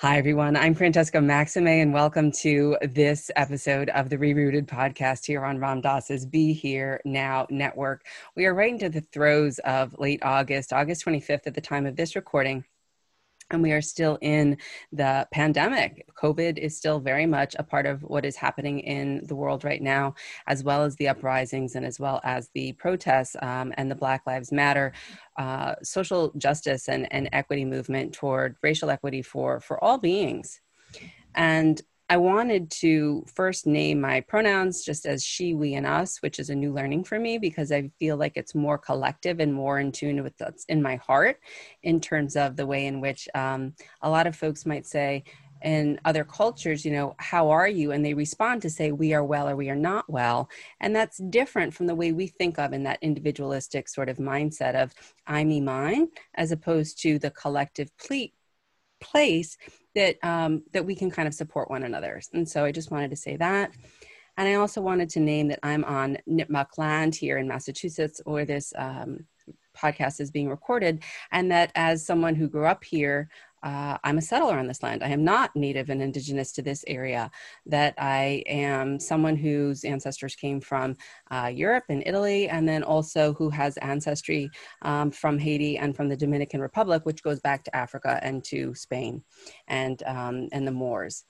Hi, everyone. I'm Francesca Maxime, and welcome to this episode of the Rerooted podcast here on Ram Dass's Be Here Now Network. We are right into the throes of late August, August 25th at the time of this recording and we are still in the pandemic. COVID is still very much a part of what is happening in the world right now, as well as the uprisings and as well as the protests um, and the Black Lives Matter uh, social justice and, and equity movement toward racial equity for, for all beings. And I wanted to first name my pronouns just as she, we, and us, which is a new learning for me because I feel like it's more collective and more in tune with what's in my heart in terms of the way in which um, a lot of folks might say, in other cultures, you know, how are you? And they respond to say, we are well or we are not well. And that's different from the way we think of in that individualistic sort of mindset of I, me, mine, as opposed to the collective ple- place that um, that we can kind of support one another. And so I just wanted to say that. And I also wanted to name that I'm on Nipmuc land here in Massachusetts, where this um, podcast is being recorded, and that as someone who grew up here, uh, I'm a settler on this land. I am not native and indigenous to this area. That I am someone whose ancestors came from uh, Europe and Italy, and then also who has ancestry um, from Haiti and from the Dominican Republic, which goes back to Africa and to Spain and, um, and the Moors.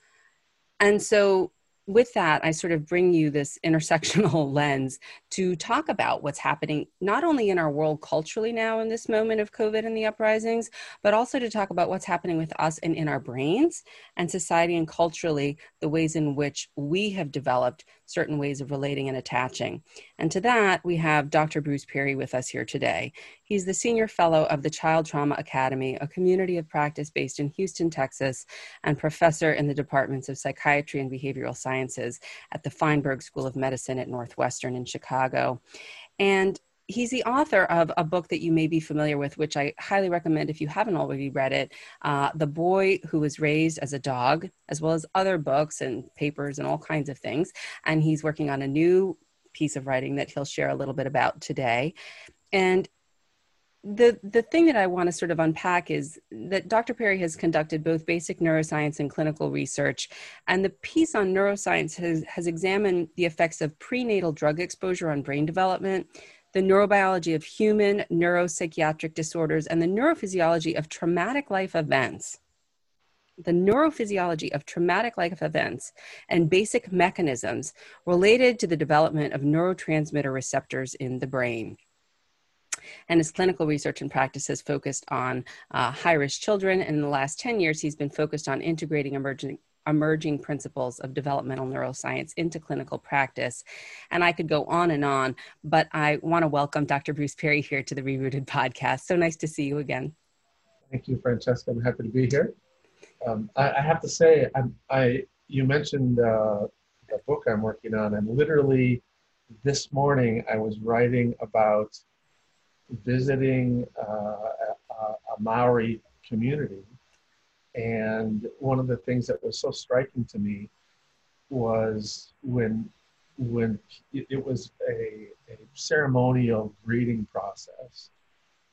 And so with that, I sort of bring you this intersectional lens to talk about what's happening not only in our world culturally now in this moment of COVID and the uprisings, but also to talk about what's happening with us and in our brains and society and culturally, the ways in which we have developed certain ways of relating and attaching. And to that, we have Dr. Bruce Perry with us here today. He's the Senior Fellow of the Child Trauma Academy, a community of practice based in Houston, Texas, and professor in the departments of psychiatry and behavioral sciences at the Feinberg School of Medicine at Northwestern in Chicago. And he's the author of a book that you may be familiar with, which I highly recommend if you haven't already read it uh, The Boy Who Was Raised as a Dog, as well as other books and papers and all kinds of things. And he's working on a new piece of writing that he'll share a little bit about today. And the the thing that I want to sort of unpack is that Dr. Perry has conducted both basic neuroscience and clinical research, and the piece on neuroscience has, has examined the effects of prenatal drug exposure on brain development, the neurobiology of human neuropsychiatric disorders, and the neurophysiology of traumatic life events. The neurophysiology of traumatic life events and basic mechanisms related to the development of neurotransmitter receptors in the brain and his clinical research and practice has focused on uh, high risk children. And in the last 10 years, he's been focused on integrating emerging emerging principles of developmental neuroscience into clinical practice. And I could go on and on, but I want to welcome Dr. Bruce Perry here to the Rerooted podcast. So nice to see you again. Thank you, Francesca. I'm happy to be here. Um, I, I, have to say, I'm, i you mentioned uh, the book I'm working on, and literally this morning I was writing about visiting uh, a, a Maori community and one of the things that was so striking to me was when when it was a, a ceremonial greeting process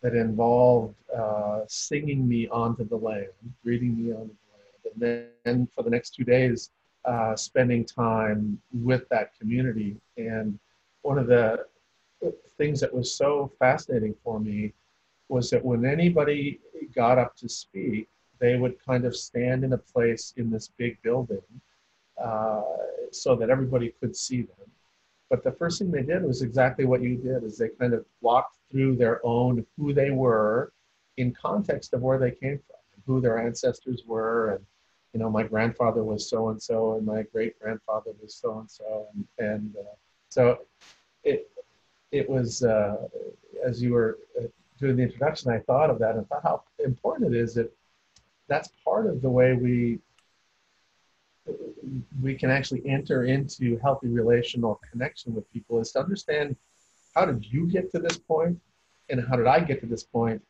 that involved uh, singing me onto the land, greeting me onto the land, and then for the next two days, uh, spending time with that community. And one of the things that was so fascinating for me was that when anybody got up to speak, they would kind of stand in a place in this big building uh, so that everybody could see them. But the first thing they did was exactly what you did, is they kind of walked through their own who they were in context of where they came from, who their ancestors were, and you know, my grandfather was so and so, and my great grandfather was so and so, and uh, so it it was uh, as you were uh, doing the introduction, I thought of that and thought how important it is that that's part of the way we we can actually enter into healthy relational connection with people is to understand how did you get to this point and how did I get to this point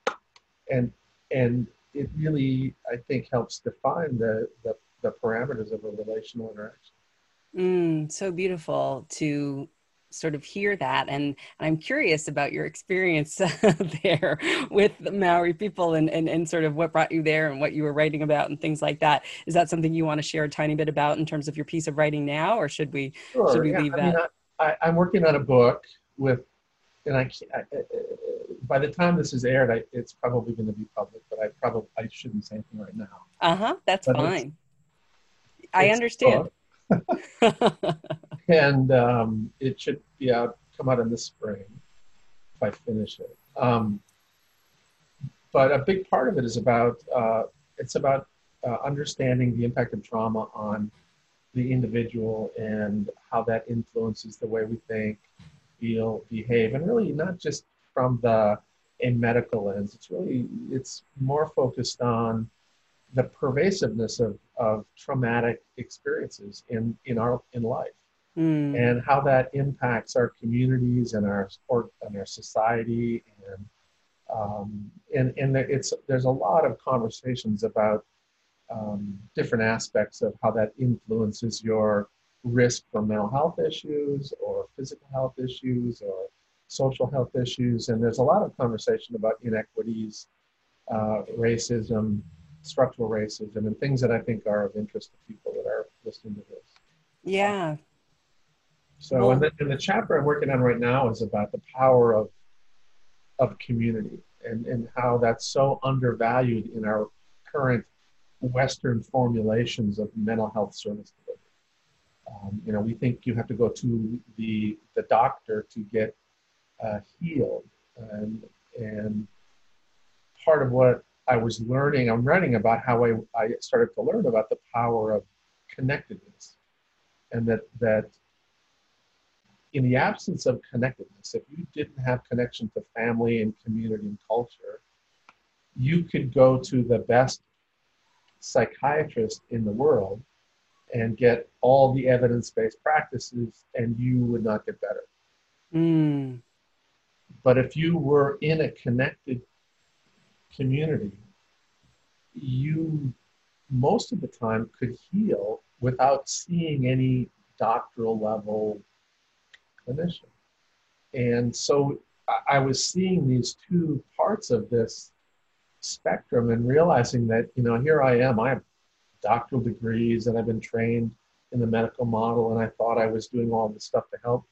and and it really I think helps define the the, the parameters of a relational interaction. Mm, so beautiful to sort of hear that. And, I'm curious about your experience there with the Maori people and, and, and sort of what brought you there and what you were writing about and things like that. Is that something you want to share a tiny bit about in terms of your piece of writing now, or should we, sure, should we yeah. leave I that? Mean, I, I'm working on a book with, and I, I, by the time this is aired, I, it's probably going to be public, but I probably I shouldn't say anything right now. Uh huh. That's but fine. It's, I it's understand. and um, it should be out, come out in the spring if I finish it. Um, but a big part of it is about uh, it's about uh, understanding the impact of trauma on the individual and how that influences the way we think, feel, behave, and really not just from the a medical lens. It's really it's more focused on the pervasiveness of, of traumatic experiences in, in our in life mm. and how that impacts our communities and our sport and our society and um, and and it's there's a lot of conversations about um, different aspects of how that influences your risk for mental health issues or physical health issues or social health issues and there's a lot of conversation about inequities uh, racism structural racism and things that i think are of interest to people that are listening to this yeah so, and, the, and the chapter I'm working on right now is about the power of of community and, and how that's so undervalued in our current Western formulations of mental health service delivery. Um, you know, we think you have to go to the the doctor to get uh, healed, and and part of what I was learning, I'm writing about how I, I started to learn about the power of connectedness, and that that in the absence of connectedness, if you didn't have connection to family and community and culture, you could go to the best psychiatrist in the world and get all the evidence-based practices and you would not get better. Mm. But if you were in a connected community, you most of the time could heal without seeing any doctoral level clinician. And so I was seeing these two parts of this spectrum and realizing that, you know, here I am, I have doctoral degrees and I've been trained in the medical model, and I thought I was doing all this stuff to help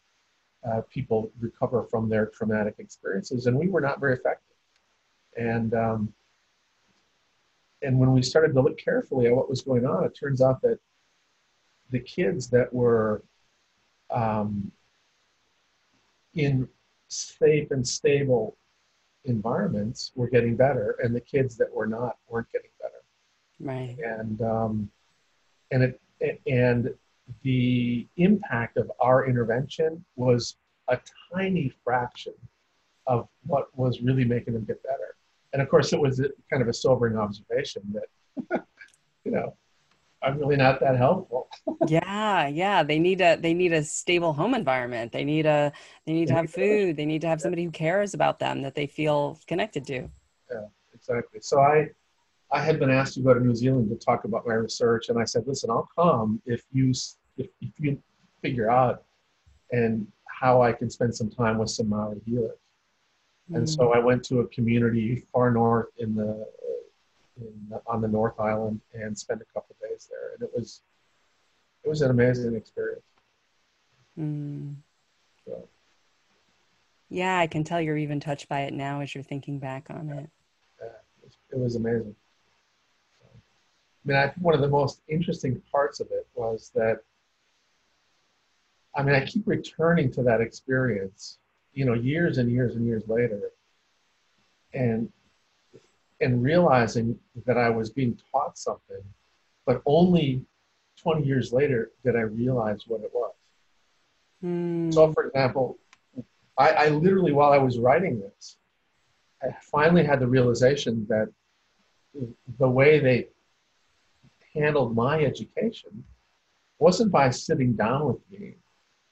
uh, people recover from their traumatic experiences, and we were not very effective. And um, and when we started to look carefully at what was going on, it turns out that the kids that were um, in safe and stable environments were getting better, and the kids that were not weren't getting better. Right. And um, and it and the impact of our intervention was a tiny fraction of what was really making them get better. And of course, it was kind of a sobering observation that, you know, I'm really not that helpful. yeah, yeah. They need a they need a stable home environment. They need a they need to have food. They need to have somebody who cares about them that they feel connected to. Yeah, exactly. So I I had been asked to go to New Zealand to talk about my research, and I said, listen, I'll come if you if, if you figure out and how I can spend some time with some Maori healers. Mm. And so mm. I went to a community far north in the in, on the North Island and spend a couple days there, and it was it was an amazing experience. Mm. So. Yeah, I can tell you're even touched by it now as you're thinking back on yeah. it. Yeah, it was, it was amazing. So, I mean, I think one of the most interesting parts of it was that. I mean, I keep returning to that experience, you know, years and years and years later, and and realizing that I was being taught something, but only 20 years later did I realize what it was. Mm. So, for example, I, I literally, while I was writing this, I finally had the realization that the way they handled my education wasn't by sitting down with me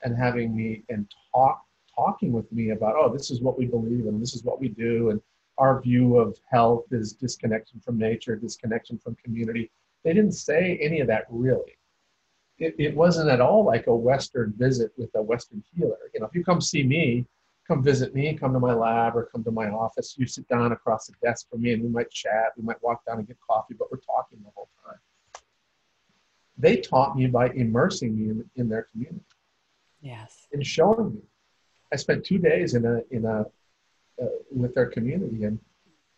and having me and talk talking with me about oh this is what we believe and this is what we do and our view of health is disconnection from nature, disconnection from community. They didn't say any of that really. it, it wasn't at all like a Western visit with a Western healer. You know, if you come see me, come visit me, come to my lab or come to my office, you sit down across the desk from me and we might chat, we might walk down and get coffee, but we're talking the whole time. They taught me by immersing me in, in their community. Yes. And showing me. I spent two days in a, in a, uh, with their community and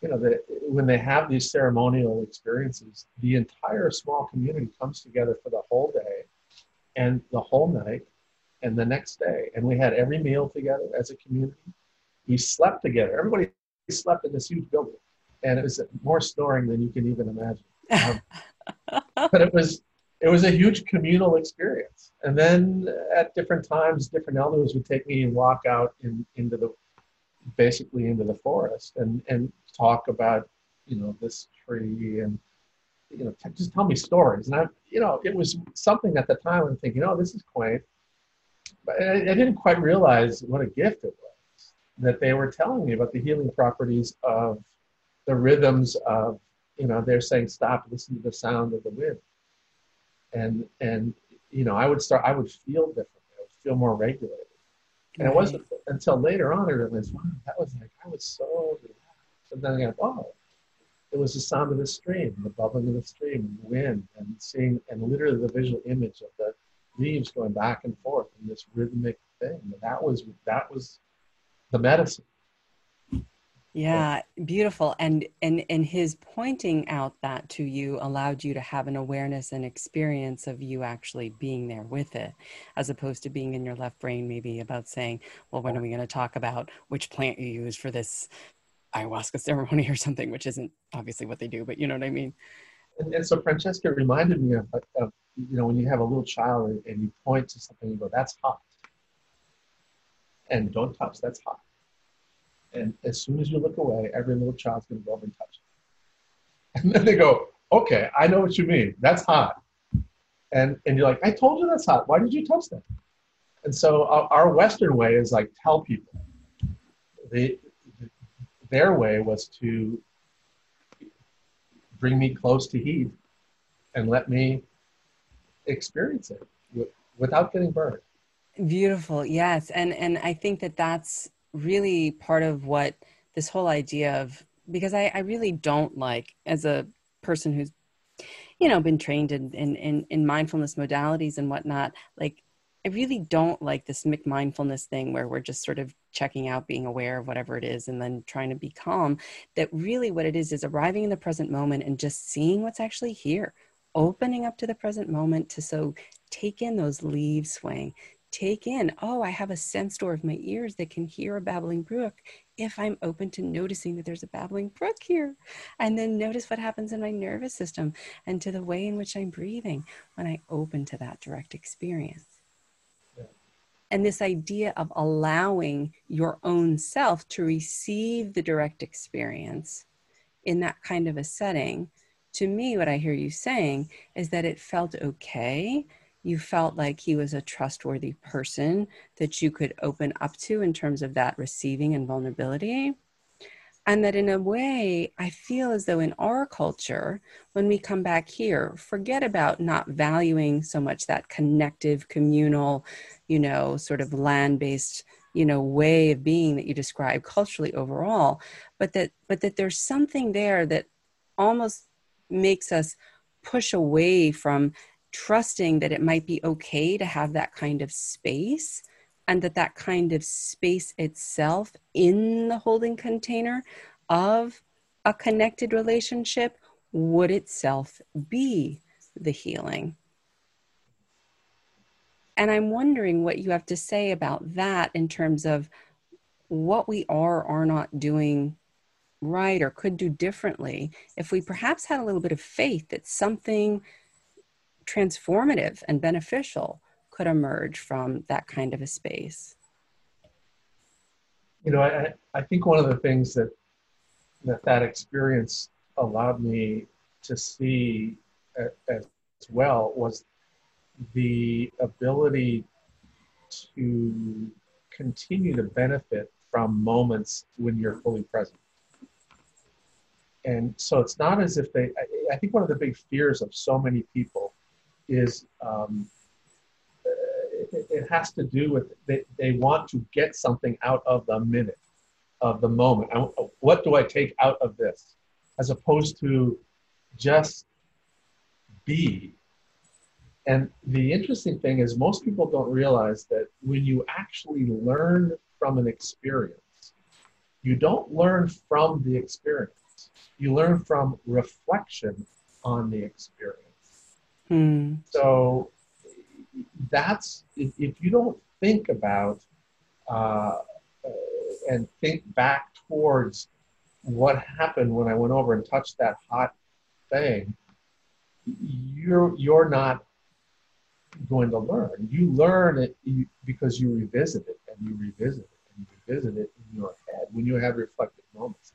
you know, the, when they have these ceremonial experiences, the entire small community comes together for the whole day and the whole night and the next day. And we had every meal together as a community. We slept together. Everybody slept in this huge building. And it was more snoring than you can even imagine. Um, but it was it was a huge communal experience. And then at different times, different elders would take me and walk out in, into the basically into the forest and, and talk about, you know, this tree and, you know, t- just tell me stories. And I, you know, it was something at the time I'm thinking, oh, this is quaint. But I, I didn't quite realize what a gift it was that they were telling me about the healing properties of the rhythms of, you know, they're saying, stop, listen to the sound of the wind. And, and, you know, I would start, I would feel differently. I would feel more regulated. And it wasn't until later on I realized, wow, that was like, I was so relaxed. And then I got, oh, it was the sound of the stream, the bubbling of the stream, the wind, and seeing, and literally the visual image of the leaves going back and forth in this rhythmic thing. That was, that was the medicine. Yeah, beautiful. And and and his pointing out that to you allowed you to have an awareness and experience of you actually being there with it, as opposed to being in your left brain, maybe about saying, well, when are we going to talk about which plant you use for this ayahuasca ceremony or something, which isn't obviously what they do, but you know what I mean? And, and so Francesca reminded me of, of, you know, when you have a little child and you point to something, you go, that's hot. And don't touch, that's hot and as soon as you look away, every little child's going to go over and touch it. And then they go, okay, I know what you mean. That's hot. And, and you're like, I told you that's hot. Why did you touch that? And so our, our Western way is like, tell people. The, their way was to bring me close to heat and let me experience it without getting burned. Beautiful. Yes. And, and I think that that's really part of what this whole idea of because I, I really don't like as a person who's you know been trained in, in in in mindfulness modalities and whatnot like i really don't like this mindfulness thing where we're just sort of checking out being aware of whatever it is and then trying to be calm that really what it is is arriving in the present moment and just seeing what's actually here opening up to the present moment to so take in those leaves swaying take in, oh, I have a sense door of my ears that can hear a babbling brook if I'm open to noticing that there's a babbling brook here. And then notice what happens in my nervous system and to the way in which I'm breathing when I open to that direct experience. And this idea of allowing your own self to receive the direct experience in that kind of a setting, to me, what I hear you saying is that it felt okay you felt like he was a trustworthy person that you could open up to in terms of that receiving and vulnerability. And that in a way, I feel as though in our culture, when we come back here, forget about not valuing so much that connective, communal, you know, sort of land based you know way of being that you describe culturally overall but that but that there's something there that almost makes us push away from trusting that it might be okay to have that kind of space and that that kind of space itself in the holding container of a connected relationship would itself be the healing. And I'm wondering what you have to say about that in terms of what we are or are not doing right or could do differently if we perhaps had a little bit of faith that something transformative and beneficial could emerge from that kind of a space? You know, I, I think one of the things that that, that experience allowed me to see as well was the ability to continue to benefit from moments when you're fully present. And so it's not as if they, I, I think one of the big fears of so many people is um, it, it has to do with they, they want to get something out of the minute, of the moment. I, what do I take out of this? As opposed to just be. And the interesting thing is, most people don't realize that when you actually learn from an experience, you don't learn from the experience, you learn from reflection on the experience. Hmm. So that's if, you don't think about uh, and think back towards what happened when I went over and touched that hot thing, you're you're not going to learn. You learn it because you revisit it and you revisit it and you revisit it in your head when you have reflective moments.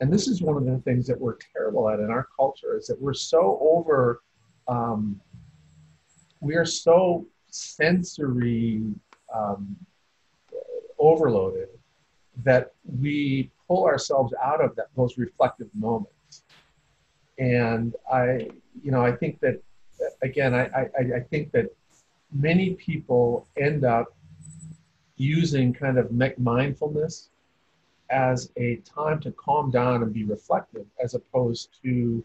And this is one of the things that we're terrible at in our culture is that we're so over, um, we are so sensory um, overloaded that we pull ourselves out of that, those reflective moments. And I, you know, I think that, again, I, I, I think that many people end up using kind of mindfulness as a time to calm down and be reflective as opposed to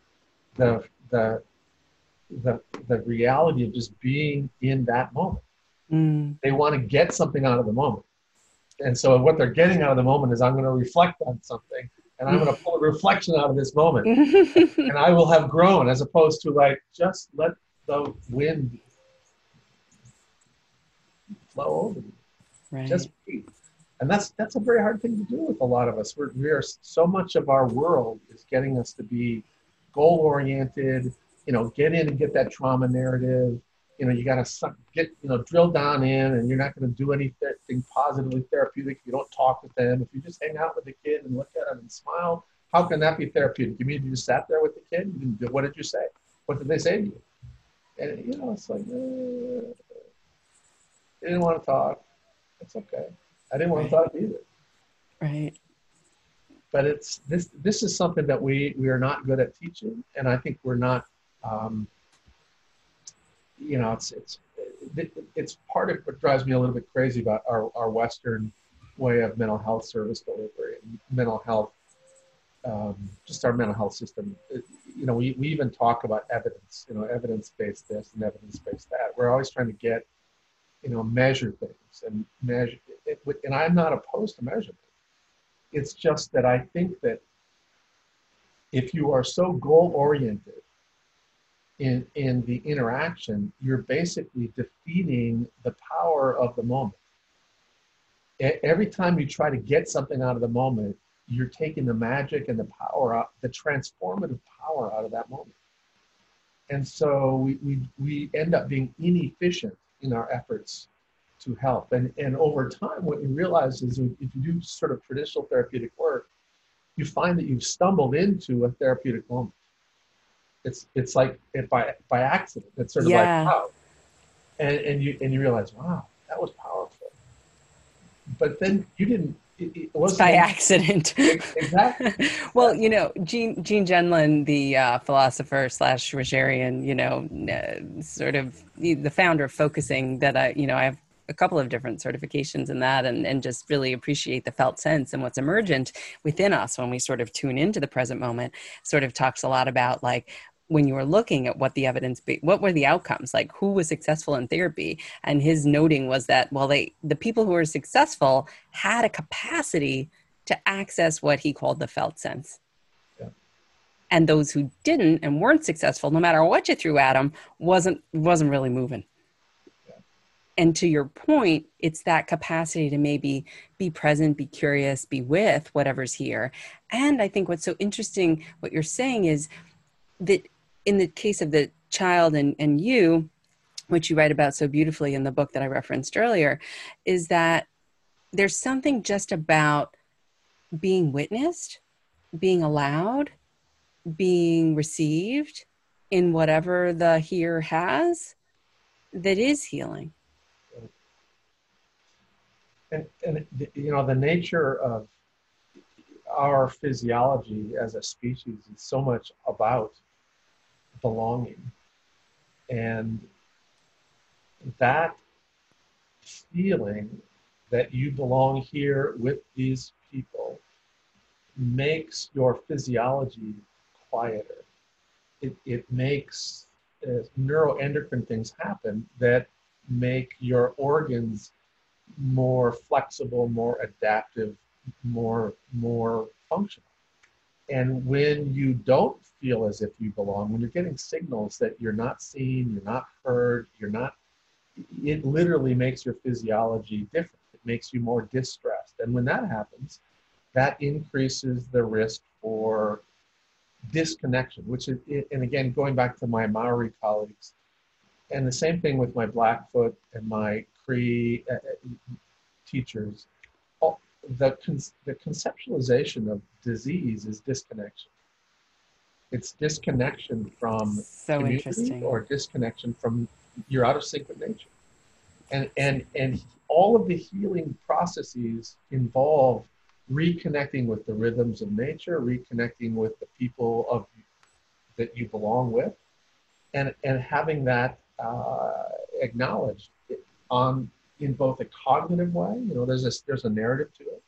the the the, the reality of just being in that moment mm. they want to get something out of the moment and so what they're getting out of the moment is i'm going to reflect on something and i'm going to pull a reflection out of this moment and i will have grown as opposed to like just let the wind flow over you right. just breathe and that's that's a very hard thing to do with a lot of us. We're, we are so much of our world is getting us to be goal oriented. You know, get in and get that trauma narrative. You know, you got to get you know drill down in, and you're not going to do anything positively therapeutic if you don't talk with them. If you just hang out with the kid and look at them and smile, how can that be therapeutic? You mean you just sat there with the kid? You didn't do, what did you say? What did they say to you? And you know, it's like eh, they didn't want to talk. It's okay. I didn't want right. to talk either. Right. But it's this. This is something that we we are not good at teaching, and I think we're not. Um, you know, it's it's it's part of what drives me a little bit crazy about our, our Western way of mental health service delivery and mental health, um, just our mental health system. It, you know, we, we even talk about evidence, you know, evidence based this and evidence based that. We're always trying to get you know, measure things and measure. It, and I'm not opposed to measurement. It's just that I think that if you are so goal oriented in in the interaction, you're basically defeating the power of the moment. Every time you try to get something out of the moment, you're taking the magic and the power out, the transformative power out of that moment. And so we, we, we end up being inefficient in our efforts to help. And, and over time, what you realize is if you do sort of traditional therapeutic work, you find that you've stumbled into a therapeutic moment. It's, it's like it by, by accident. It's sort of yeah. like, wow. And, and, you, and you realize, wow, that was powerful. But then you didn't it, was by accident. exactly. well, you know, Gene Gene Gendlin, the uh, philosopher slash Rogerian, you know, uh, sort of the founder of focusing. That I, you know, I have a couple of different certifications in that, and and just really appreciate the felt sense and what's emergent within us when we sort of tune into the present moment. Sort of talks a lot about like when you were looking at what the evidence be, what were the outcomes? Like who was successful in therapy? And his noting was that well they the people who were successful had a capacity to access what he called the felt sense. Yeah. and those who didn't and weren't successful no matter what you threw at them wasn't wasn't really moving. Yeah. and to your point it's that capacity to maybe be present be curious be with whatever's here. And i think what's so interesting what you're saying is that in the case of the child and, and you, which you write about so beautifully in the book that I referenced earlier, is that there's something just about being witnessed, being allowed, being received in whatever the here has that is healing. And, and you know, the nature of our physiology as a species is so much about belonging. And that feeling that you belong here with these people makes your physiology quieter. It, it makes uh, neuroendocrine things happen that make your organs more flexible, more adaptive, more more functional. And when you don't feel as if you belong, when you're getting signals that you're not seen, you're not heard, you're not, it literally makes your physiology different. It makes you more distressed. And when that happens, that increases the risk for disconnection, which is, and again, going back to my Maori colleagues, and the same thing with my Blackfoot and my Cree uh, uh, teachers, the, con- the conceptualization of disease is disconnection. It's disconnection from so interesting. or disconnection from you're out of sync with nature. And, and, and all of the healing processes involve reconnecting with the rhythms of nature, reconnecting with the people of that you belong with, and, and having that uh, acknowledged on in both a cognitive way. You know, there's a, there's a narrative to it.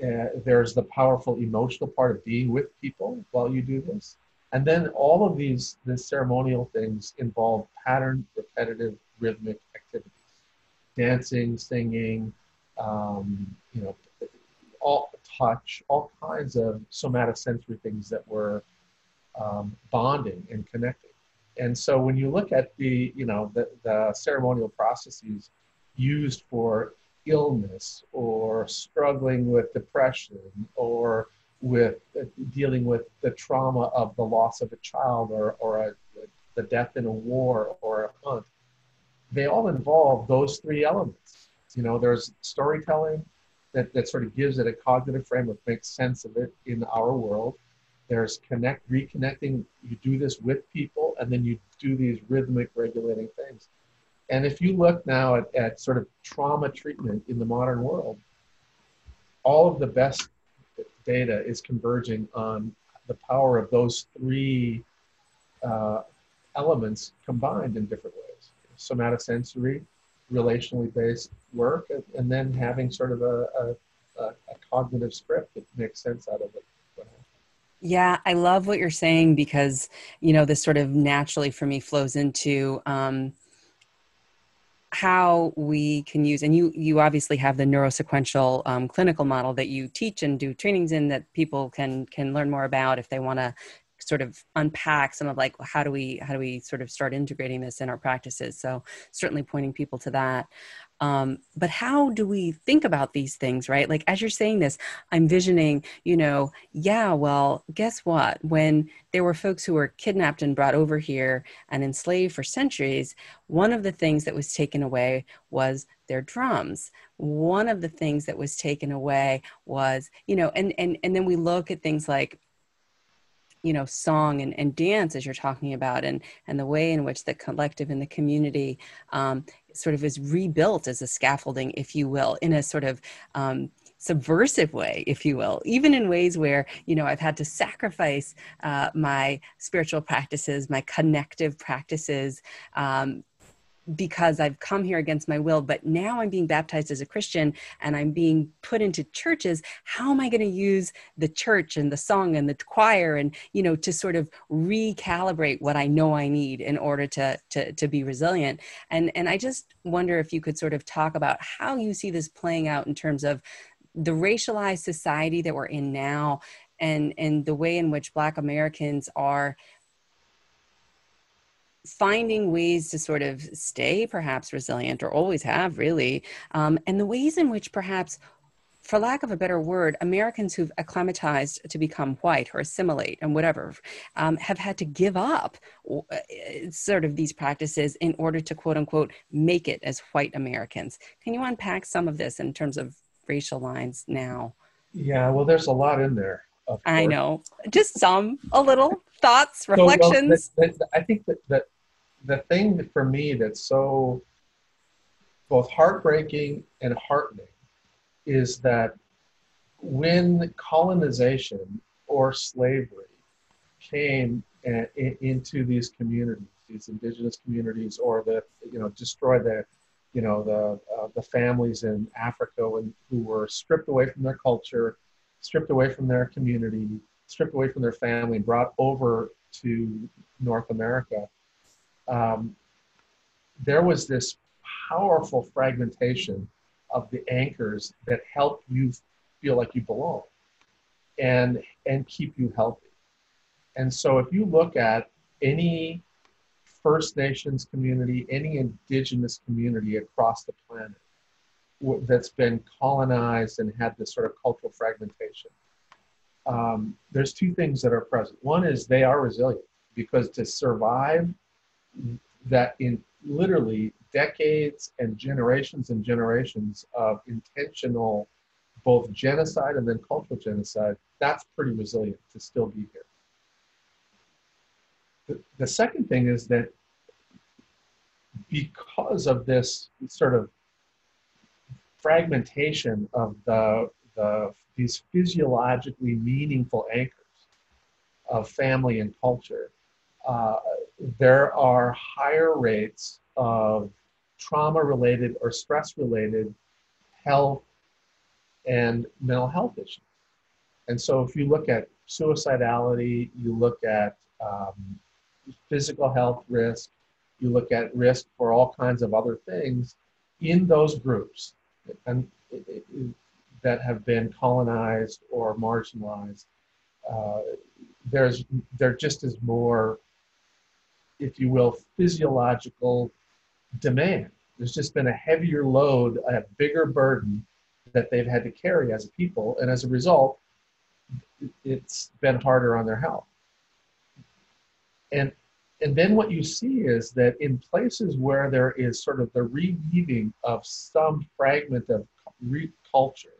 Uh, there's the powerful emotional part of being with people while you do this. And then all of these the ceremonial things involve pattern, repetitive, rhythmic activities, dancing, singing, um, you know, all touch, all kinds of somatosensory things that were um, bonding and connecting. And so when you look at the, you know, the, the ceremonial processes used for illness or struggling with depression or with dealing with the trauma of the loss of a child or, or a, the death in a war or a hunt, they all involve those three elements. You know, there's storytelling that, that sort of gives it a cognitive framework, makes sense of it in our world. There's connect, reconnecting. You do this with people, and then you do these rhythmic regulating things. And if you look now at, at sort of trauma treatment in the modern world, all of the best data is converging on the power of those three uh, elements combined in different ways somatosensory, relationally based work, and, then having sort of a, a, a, cognitive script that makes sense out of it. Yeah, I love what you're saying because, you know, this sort of naturally for me flows into um, how we can use and you you obviously have the neurosequential um, clinical model that you teach and do trainings in that people can can learn more about if they want to sort of unpack some of like how do we how do we sort of start integrating this in our practices? So certainly pointing people to that um, but how do we think about these things right? Like as you're saying this i'm visioning you know yeah well guess what? When there were folks who were kidnapped and brought over here and enslaved for centuries one of the things that was taken away was their drums. One of the things that was taken away was you know and and and then we look at things like you know song and, and dance as you're talking about and and the way in which the collective and the community um, sort of is rebuilt as a scaffolding if you will in a sort of um, subversive way, if you will, even in ways where, you know, I've had to sacrifice uh, my spiritual practices, my connective practices, um, because I've come here against my will, but now I'm being baptized as a Christian and I'm being put into churches. How am I going to use the church and the song and the choir and, you know, to sort of recalibrate what I know I need in order to, to, to be resilient? And, and I just wonder if you could sort of talk about how you see this playing out in terms of the racialized society that we're in now and, and the way in which Black Americans are finding ways to sort of stay perhaps resilient or always have really um, and the ways in which perhaps for lack of a better word americans who've acclimatized to become white or assimilate and whatever um, have had to give up uh, sort of these practices in order to quote unquote make it as white americans. Can you unpack some of this in terms of racial lines now? Yeah well there's a lot in there I know, just some, a little. Thoughts, reflections. So, well, that, that, I think that, that the thing for me that's so both heartbreaking and heartening is that when colonization or slavery came into these communities, these indigenous communities, or the you know destroy the you know, the, uh, the families in Africa when, who were stripped away from their culture, stripped away from their community, stripped away from their family, brought over to North America. Um, there was this powerful fragmentation of the anchors that help you feel like you belong and and keep you healthy. And so if you look at any First Nations community, any indigenous community across the planet that's been colonized and had this sort of cultural fragmentation, um, there's two things that are present. One is they are resilient because to survive that in literally decades and generations and generations of intentional both genocide and then cultural genocide, that's pretty resilient to still be here. The, the second thing is that because of this sort of fragmentation of the, the these physiologically meaningful anchors of family and culture, uh, there are higher rates of trauma related or stress related health and mental health issues. And so, if you look at suicidality, you look at um, physical health risk, you look at risk for all kinds of other things in those groups and that have been colonized or marginalized. Uh, there's there just is more, if you will, physiological demand. There's just been a heavier load, a bigger burden that they've had to carry as a people, and as a result, it's been harder on their health. And and then what you see is that in places where there is sort of the reweaving of some fragment of re- culture,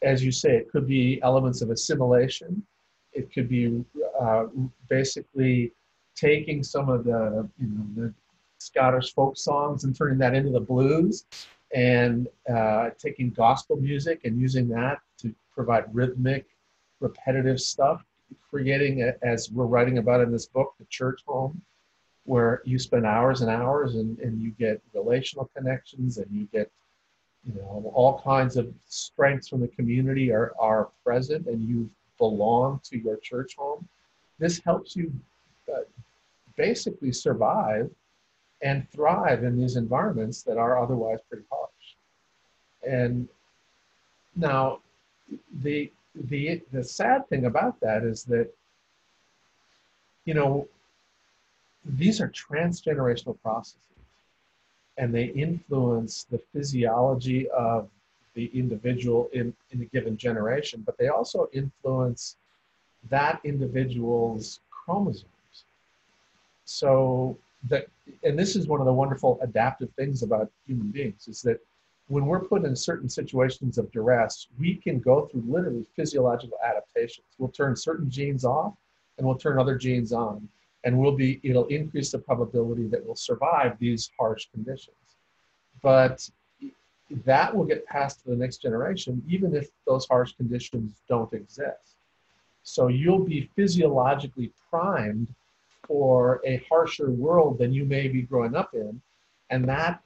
as you say, it could be elements of assimilation. It could be uh, basically taking some of the, you know, the Scottish folk songs and turning that into the blues, and uh, taking gospel music and using that to provide rhythmic, repetitive stuff creating, a, as we're writing about in this book, the church home, where you spend hours and hours and, and you get relational connections and you get, you know, all kinds of strengths from the community are, are present and you belong to your church home. This helps you uh, basically survive and thrive in these environments that are otherwise pretty harsh. And now, the the the sad thing about that is that you know these are transgenerational processes and they influence the physiology of the individual in, in a given generation but they also influence that individual's chromosomes so that and this is one of the wonderful adaptive things about human beings is that when we're put in certain situations of duress, we can go through literally physiological adaptations. We'll turn certain genes off and we'll turn other genes on. And we'll be, it'll increase the probability that we'll survive these harsh conditions. But that will get passed to the next generation, even if those harsh conditions don't exist. So you'll be physiologically primed for a harsher world than you may be growing up in. And that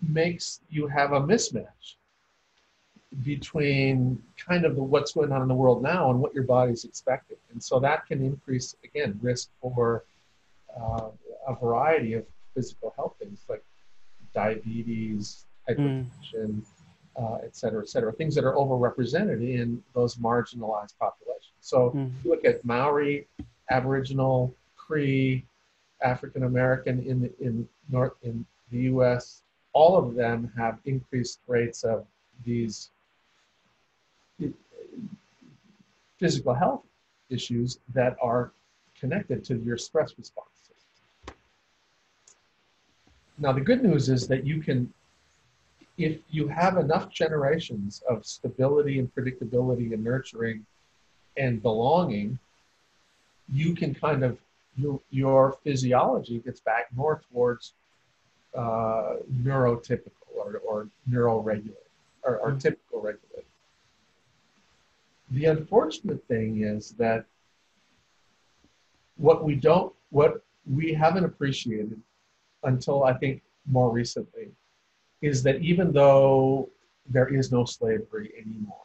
makes you have a mismatch between kind of the, what's going on in the world now and what your body's expecting. And so that can increase, again, risk for uh, a variety of physical health things like diabetes, hypertension, mm. uh, et cetera, et cetera, things that are overrepresented in those marginalized populations. So mm. you look at Maori, Aboriginal, Cree, African American in, in, North, in the US, all of them have increased rates of these physical health issues that are connected to your stress response. Now, the good news is that you can, if you have enough generations of stability and predictability and nurturing and belonging, you can kind of, your, your physiology gets back more towards uh, neurotypical or, or neuroregulated or, or typical regulated. The unfortunate thing is that what we don't, what we haven't appreciated until I think more recently is that even though there is no slavery anymore,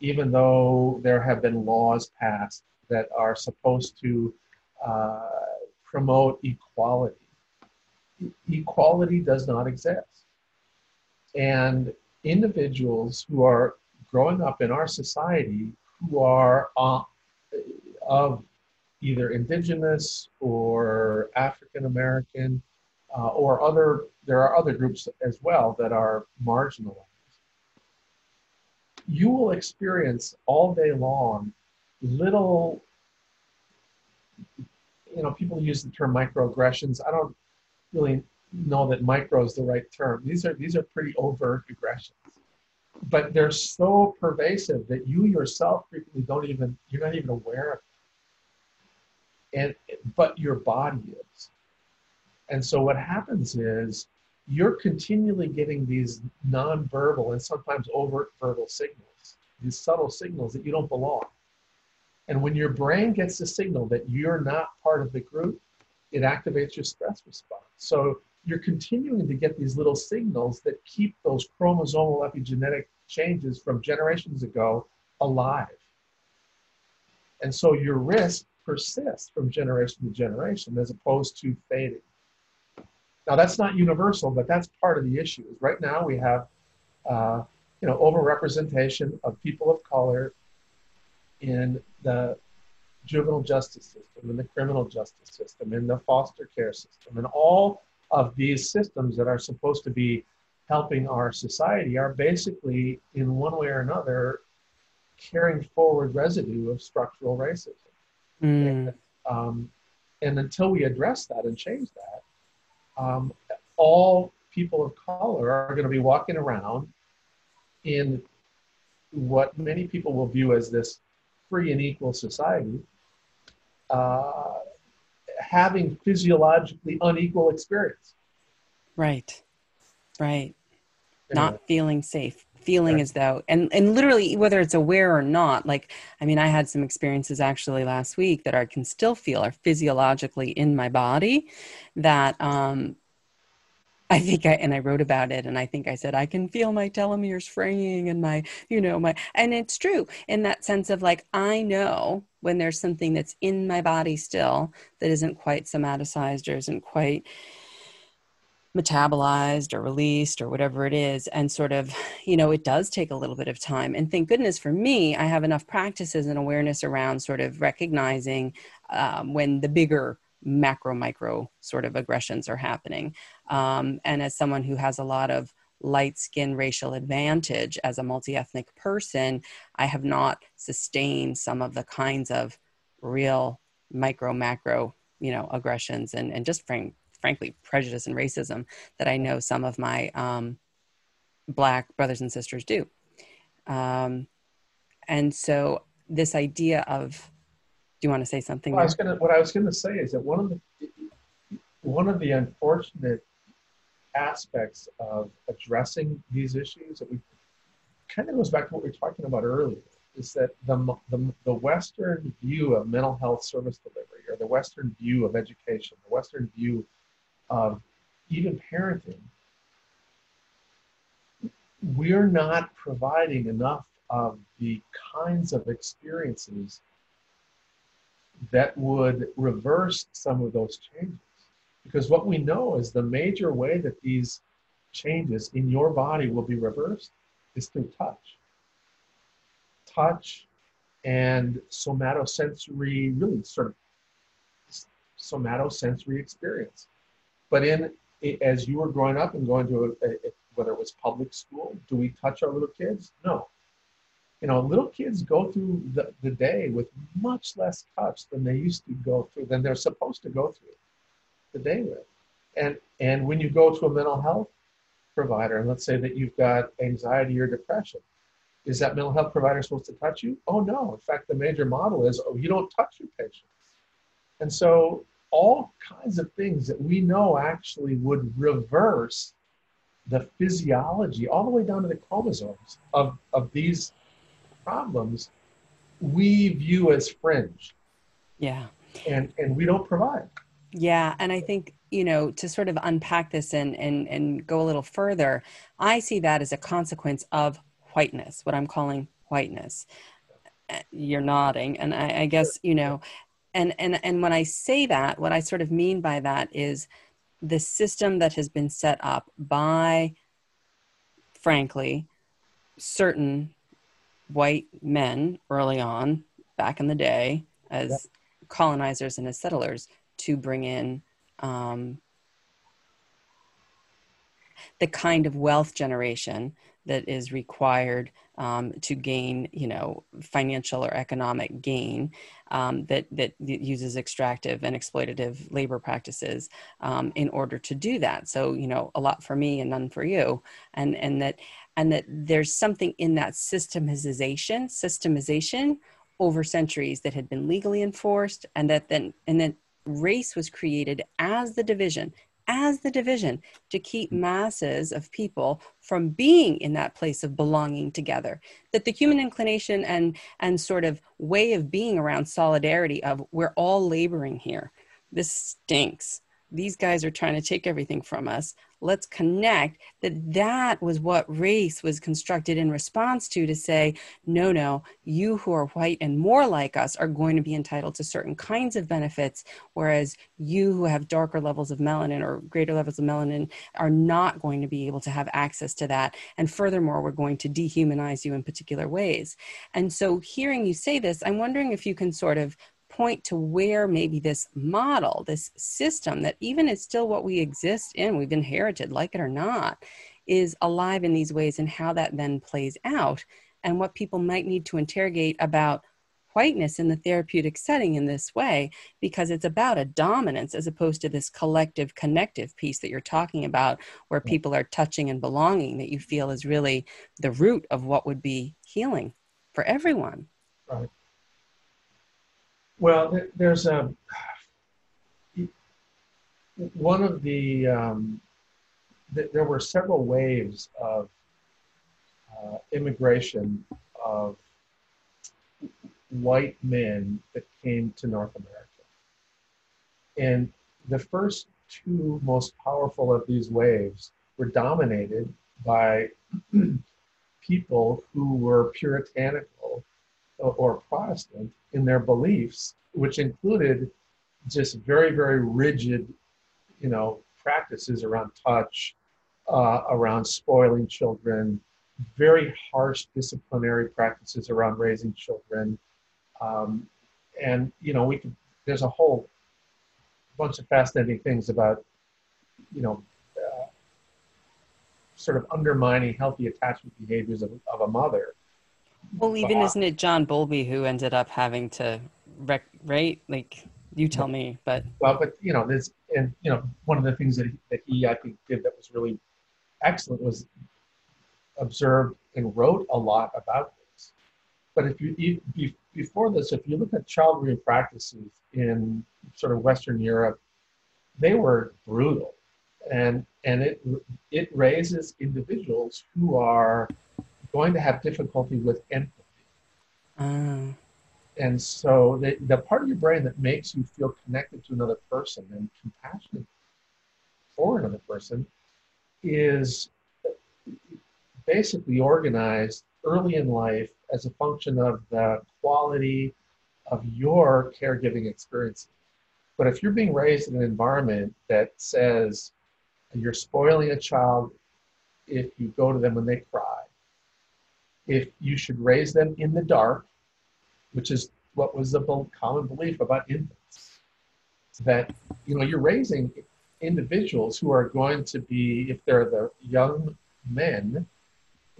even though there have been laws passed that are supposed to uh, promote equality, equality does not exist. And individuals who are growing up in our society who are uh, of either indigenous or African American uh, or other, there are other groups as well that are marginalized. You will experience all day long little, you know, people use the term microaggressions. I don't really know that micro is the right term. These are these are pretty overt aggressions, but they're so pervasive that you yourself frequently don't even you're not even aware of and but your body is. And so what happens is you're continually getting these nonverbal and sometimes overt verbal signals, these subtle signals that you don't belong. And when your brain gets the signal that you're not part of the group, it activates your stress response. So you're continuing to get these little signals that keep those chromosomal epigenetic changes from generations ago alive. And so your risk persists from generation to generation as opposed to fading. Now that's not universal, but that's part of the issue. Is right now we have, uh, you know, overrepresentation of people of color in the juvenile justice system, in the criminal justice system, in the foster care system, and all of these systems that are supposed to be helping our society are basically, in one way or another, carrying forward residue of structural racism. Mm. And, um, and until we address that and change that, um, all people of color are going to be walking around in what many people will view as this free and equal society, uh, having physiologically unequal experience. Right, right. Not feeling safe feeling right. as though and and literally whether it's aware or not like i mean i had some experiences actually last week that i can still feel are physiologically in my body that um I think I and I wrote about it and I think I said I can feel my telomeres fraying and my you know my and it's true in that sense of like I know when there's something that's in my body still that isn't quite somaticized or isn't quite metabolized or released or whatever it is and sort of you know it does take a little bit of time and thank goodness for me i have enough practices and awareness around sort of recognizing um, when the bigger macro micro sort of aggressions are happening um, and as someone who has a lot of light skin racial advantage as a multi-ethnic person i have not sustained some of the kinds of real micro macro you know aggressions and, and just frank frankly prejudice and racism that I know some of my um, black brothers and sisters do. Um, and so this idea of, do you want to say something? Well, I was gonna, what I was going to say is that one of the one of the unfortunate aspects of addressing these issues that we kind of goes back to what we were talking about earlier is that the, the, the Western view of mental health service delivery or the Western view of education, the Western view of even parenting, we're not providing enough of the kinds of experiences that would reverse some of those changes. Because what we know is the major way that these changes in your body will be reversed is through touch. Touch and somatosensory, really sort of somatosensory experience. But in as you were growing up and going to a, a, whether it was public school, do we touch our little kids? No. You know, little kids go through the, the day with much less touch than they used to go through, than they're supposed to go through the day with. And and when you go to a mental health provider, and let's say that you've got anxiety or depression, is that mental health provider supposed to touch you? Oh no. In fact, the major model is oh, you don't touch your patients. And so all kinds of things that we know actually would reverse the physiology all the way down to the chromosomes of, of these problems we view as fringe yeah and and we don't provide yeah and i think you know, to sort of unpack this and and and go a little further, I see that as a consequence of whiteness, what I'm calling whiteness. Uh, you're nodding, and I, I guess you know, and and and when I say that, what I sort of mean by that is the system that has been set up by, frankly, certain white men early on back in the day as colonizers and as settlers to bring in um, the kind of wealth generation that is required um, to gain, you know, financial or economic gain um, that that uses extractive and exploitative labor practices um, in order to do that. So, you know, a lot for me and none for you, and and that and that there's something in that systemization, systemization over centuries that had been legally enforced, and that then and then race was created as the division as the division to keep hmm. masses of people from being in that place of belonging together. That the human inclination and and sort of way of being around solidarity of we're all laboring here. This stinks these guys are trying to take everything from us. Let's connect. That that was what race was constructed in response to to say no no you who are white and more like us are going to be entitled to certain kinds of benefits whereas you who have darker levels of melanin or greater levels of melanin are not going to be able to have access to that. And furthermore we're going to dehumanize you in particular ways. And so hearing you say this i'm wondering if you can sort of point to where maybe this model, this system that even is still what we exist in, we've inherited, like it or not, is alive in these ways and how that then plays out and what people might need to interrogate about whiteness in the therapeutic setting in this way because it's about a dominance as opposed to this collective connective piece that you're talking about where people are touching and belonging that you feel is really the root of what would be healing for everyone. Right well, there's a one of the um, th- there were several waves of uh, immigration of white men that came to North America, and the first two most powerful of these waves were dominated by people who were puritanical or Protestant in their beliefs, which included just very, very rigid, you know, practices around touch, uh, around spoiling children, very harsh disciplinary practices around raising children. Um, and, you know, we could, there's a whole bunch of fascinating things about, you know, uh, sort of undermining healthy attachment behaviors of, of a mother well, even but, uh, isn't it John Bowlby who ended up having to rec- right? Like you tell me, but well, but you know, there's and you know, one of the things that he, that he I think did that was really excellent was observed and wrote a lot about this. But if you before this, if you look at child rearing practices in sort of Western Europe, they were brutal, and and it it raises individuals who are going to have difficulty with empathy. Mm. And so the, the part of your brain that makes you feel connected to another person and compassionate for another person is basically organized early in life as a function of the quality of your caregiving experiences. But if you're being raised in an environment that says you're spoiling a child if you go to them when they cry, if you should raise them in the dark, which is what was the common belief about infants, that you know you're raising individuals who are going to be, if they're the young men,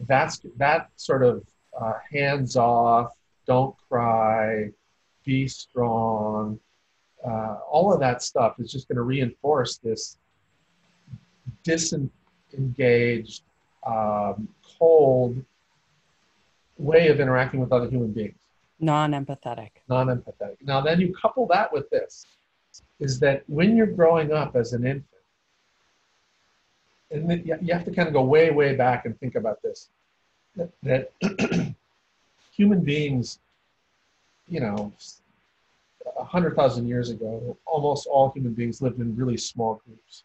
that's that sort of uh, hands off, don't cry, be strong, uh, all of that stuff is just going to reinforce this disengaged, um, cold, way of interacting with other human beings. Non-empathetic. Non-empathetic. Now, then you couple that with this, is that when you're growing up as an infant, and you have to kind of go way, way back and think about this, that, that human beings, you know, 100,000 years ago, almost all human beings lived in really small groups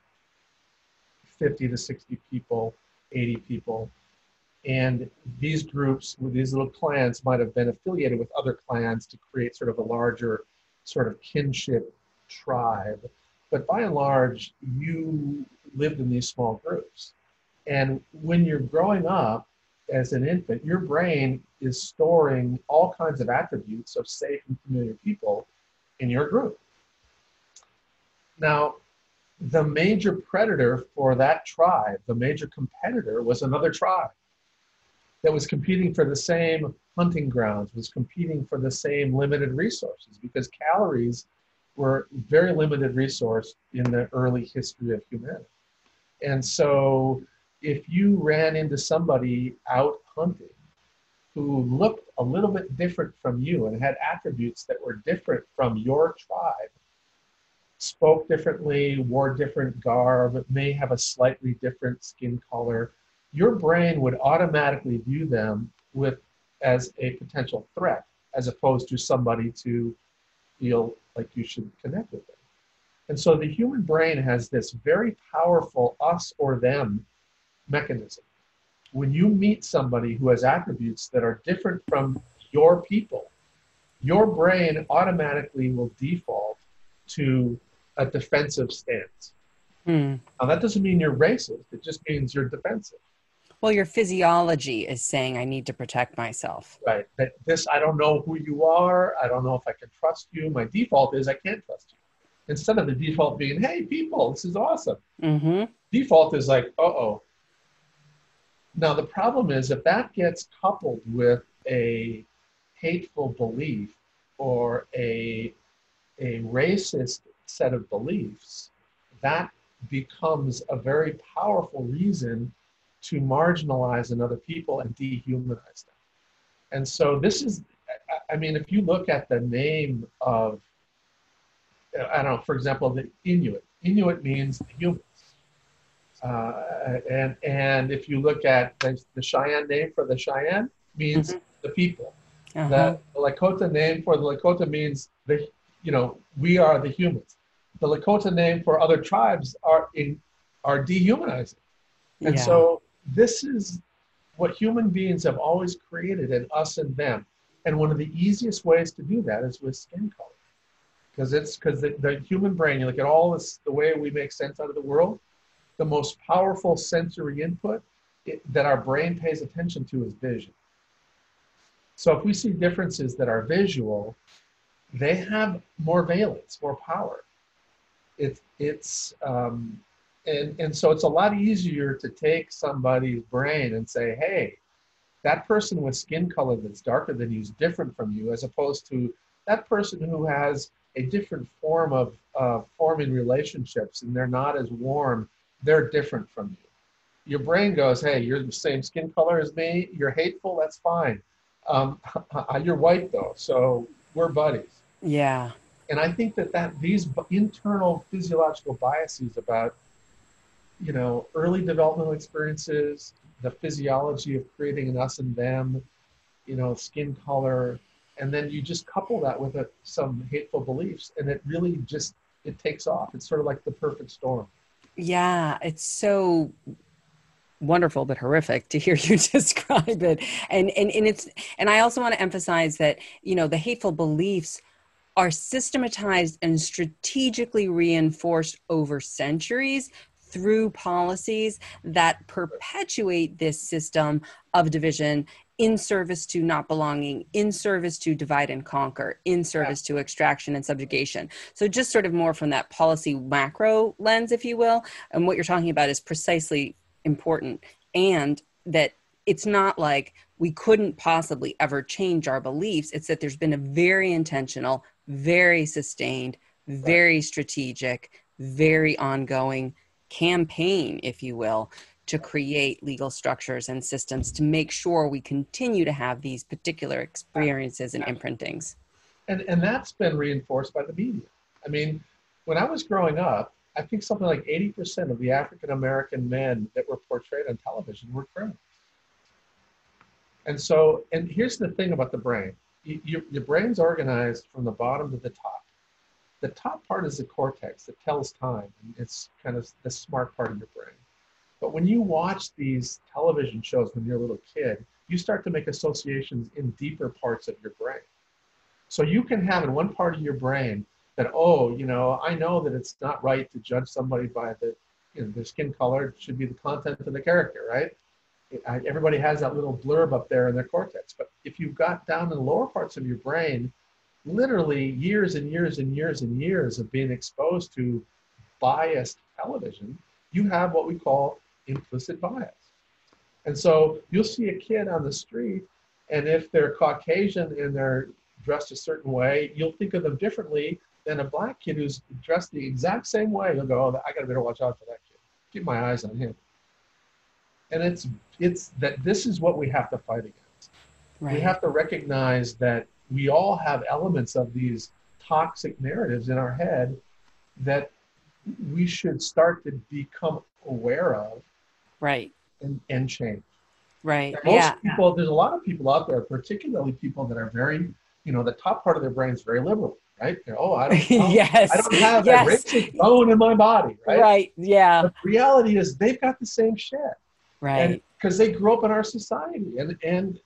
50 to 60 people, 80 people. And these groups, these little clans, might have been affiliated with other clans to create sort of a larger sort of kinship tribe. But by and large, you lived in these small groups. And when you're growing up as an infant, your brain is storing all kinds of attributes of safe and familiar people in your group. Now, the major predator for that tribe, the major competitor, was another tribe that was competing for the same hunting grounds, was competing for the same limited resources because calories were very limited resource in the early history of humanity. And so if you ran into somebody out hunting who looked a little bit different from you and had attributes that were different from your tribe, spoke differently, wore different garb, may have a slightly different skin color, your brain would automatically view them with as a potential threat as opposed to somebody to feel like you should connect with them. And so the human brain has this very powerful us or them mechanism. When you meet somebody who has attributes that are different from your people, your brain automatically will default to a defensive stance. Hmm. Now, that doesn't mean you're racist, it just means you're defensive. Well, your physiology is saying, I need to protect myself. Right. That this, I don't know who you are. I don't know if I can trust you. My default is I can't trust you. Instead of the default being, hey, people, this is awesome. Mm-hmm. Default is like, uh oh, now, the problem is if that gets coupled with a hateful belief or a, a racist set of beliefs, that becomes a very powerful reason to marginalize another people and dehumanize them. And so, this is, I mean, if you look at the name of, I don't know, for example, the Inuit, Inuit means human. Uh, and and if you look at the, the, Cheyenne name for the Cheyenne means mm-hmm. the people. Uh-huh. The, the Lakota name for the Lakota means the you know we are the humans. The Lakota name for other tribes are in are dehumanizing, and yeah. so this is what human beings have always created in us and them. And one of the easiest ways to do that is with skin color, because it's because the, the human brain. You look at all this the way we make sense out of the world the most powerful sensory input it, that our brain pays attention to is vision. So if we see differences that are visual, they have more valence, more power. It, it's um, and, and so it's a lot easier to take somebody's brain and say, hey, that person with skin color that's darker than you is different from you, as opposed to that person who has a different form of uh, forming relationships and they're not as warm they're different from you. Your brain goes, hey, you're the same skin color as me. You're hateful. That's fine. Um, you're white though, so we're buddies. Yeah. And I think that that these internal physiological biases about, you know, early developmental experiences, the physiology of creating an us and them, you know, skin color, and then you just couple that with a, some hateful beliefs, and it really just it takes off. It's sort of like the perfect storm. Yeah, it's so wonderful but horrific to hear you describe it. And and and it's and I also want to emphasize that, you know, the hateful beliefs are systematized and strategically reinforced over centuries through policies that perpetuate this system of division in service to not belonging, in service to divide and conquer, in service to extraction and subjugation. So, just sort of more from that policy macro lens, if you will. And what you're talking about is precisely important. And that it's not like we couldn't possibly ever change our beliefs. It's that there's been a very intentional, very sustained, very strategic, very ongoing campaign, if you will, to create legal structures and systems to make sure we continue to have these particular experiences and imprintings. And, and that's been reinforced by the media. I mean, when I was growing up, I think something like 80% of the African American men that were portrayed on television were criminals. And so, and here's the thing about the brain you, your brain's organized from the bottom to the top. The top part is the cortex that tells time. And it's kind of the smart part of your brain. But when you watch these television shows when you're a little kid, you start to make associations in deeper parts of your brain. So you can have in one part of your brain that, oh, you know, I know that it's not right to judge somebody by the, you know, their skin color. It should be the content of the character, right? everybody has that little blurb up there in their cortex. But if you've got down in the lower parts of your brain, literally years and years and years and years of being exposed to biased television, you have what we call implicit bias. And so you'll see a kid on the street, and if they're Caucasian and they're dressed a certain way, you'll think of them differently than a black kid who's dressed the exact same way. You'll go, oh, I got to better watch out for that kid. Keep my eyes on him. And it's it's that this is what we have to fight against. Right. We have to recognize that we all have elements of these toxic narratives in our head that we should start to become aware of right. and, and change. Right. Most yeah. people there's a lot of people out there particularly people that are very you know the top part of their brain is very liberal right? They're, oh i don't yes. I don't have yes. that racist bone in my body right? Right. Yeah. The reality is they've got the same shit. Right. Because they grew up in our society and and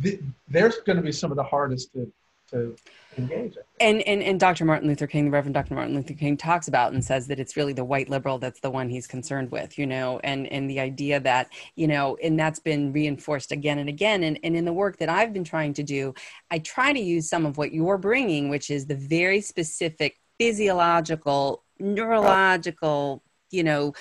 the, there's going to be some of the hardest to to engage. And, and and Dr. Martin Luther King, the Reverend Dr. Martin Luther King, talks about and says that it's really the white liberal that's the one he's concerned with, you know, and and the idea that you know, and that's been reinforced again and again. And and in the work that I've been trying to do, I try to use some of what you're bringing, which is the very specific physiological, neurological, you know,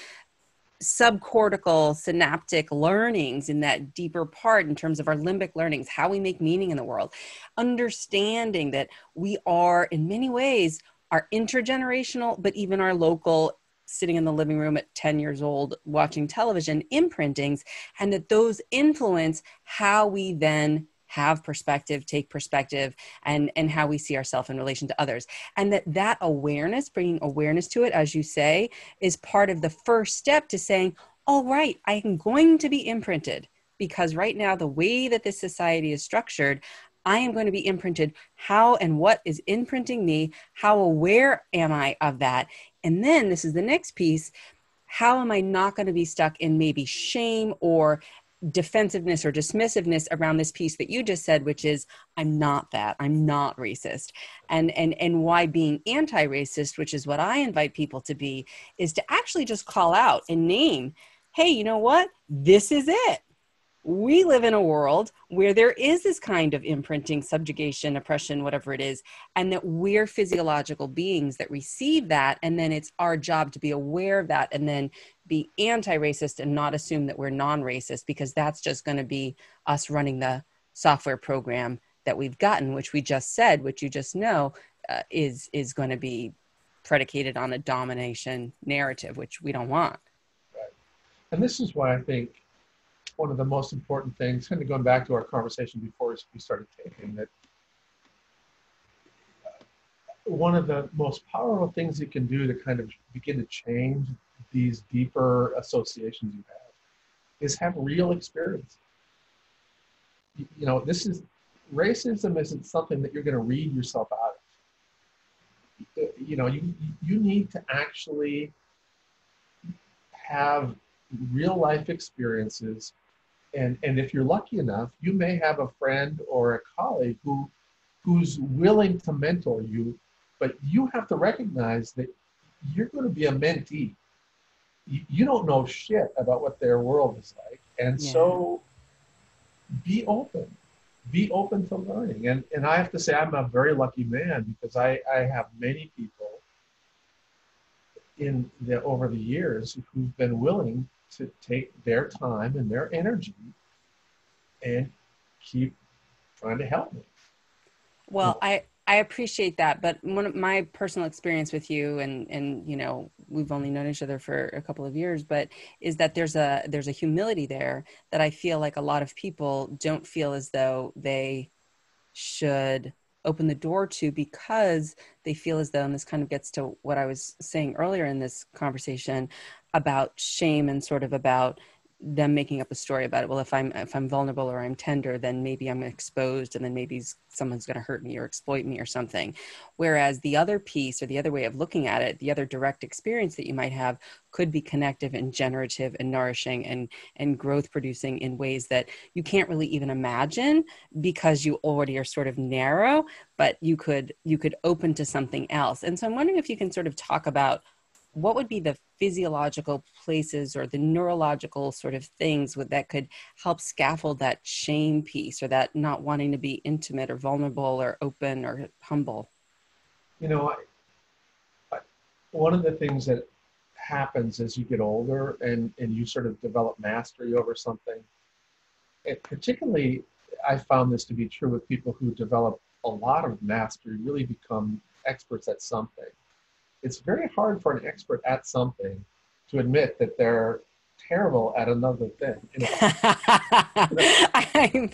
subcortical synaptic learnings in that deeper part in terms of our limbic learnings, how we make meaning in the world, understanding that we are in many ways our intergenerational, but even our local sitting in the living room at 10 years old watching television imprintings and that those influence how we then have perspective take perspective and and how we see ourselves in relation to others and that that awareness bringing awareness to it as you say is part of the first step to saying all right i am going to be imprinted because right now the way that this society is structured I am going to be imprinted. How and what is imprinting me? How aware am I of that? And then this is the next piece. How am I not going to be stuck in maybe shame or defensiveness or dismissiveness around this piece that you just said which is i'm not that. I'm not racist. And and and why being anti-racist which is what i invite people to be is to actually just call out and name hey you know what? This is it we live in a world where there is this kind of imprinting, subjugation, oppression, whatever it is, and that we're physiological beings that receive that. And then it's our job to be aware of that and then be anti racist and not assume that we're non racist because that's just going to be us running the software program that we've gotten, which we just said, which you just know uh, is, is going to be predicated on a domination narrative, which we don't want. Right. And this is why I think one of the most important things, kind of going back to our conversation before we started taping, that uh, one of the most powerful things you can do to kind of begin to change these deeper associations you have is have real experience. You, you know, this is racism isn't something that you're going to read yourself out of. You know, you you need to actually have real life experiences and and if you're lucky enough you may have a friend or a colleague who who's willing to mentor you but you have to recognize that you're going to be a mentee. You, you don't know shit about what their world is like. And yeah. so be open. Be open to learning. And and i have to say i'm a very lucky man because i i have many people in the over the years who've been willing to take their time and their energy and keep trying to help me. Well, I I appreciate that, but one of my personal experience with you and and you know we've only known each other for a couple of years, but is that there's a there's a humility there that I feel like a lot of people don't feel as though they should open the door to because they feel as though and this kind of gets to what I was saying earlier in this conversation about shame and sort of about them making up a story about it. Well if i'm if i'm vulnerable or i'm tender then maybe i'm exposed and then maybe someone's going to hurt me or exploit me or something. Whereas the other piece or the other way of looking at it the other direct experience that you might have could be connective and generative and nourishing and and growth producing in ways that you can't really even imagine because you already are sort of narrow but you could you could open to something else. And so i'm wondering if you can sort of talk about what would be the physiological places or the neurological sort of things that could help scaffold that shame piece or that not wanting to be intimate or vulnerable or open or humble? You know, I, I, one of the things that happens as you get older and, and you sort of develop mastery over something, it particularly I found this to be true with people who develop a lot of mastery, really become experts at something it's very hard for an expert at something to admit that they're terrible at another thing. You know? I'm,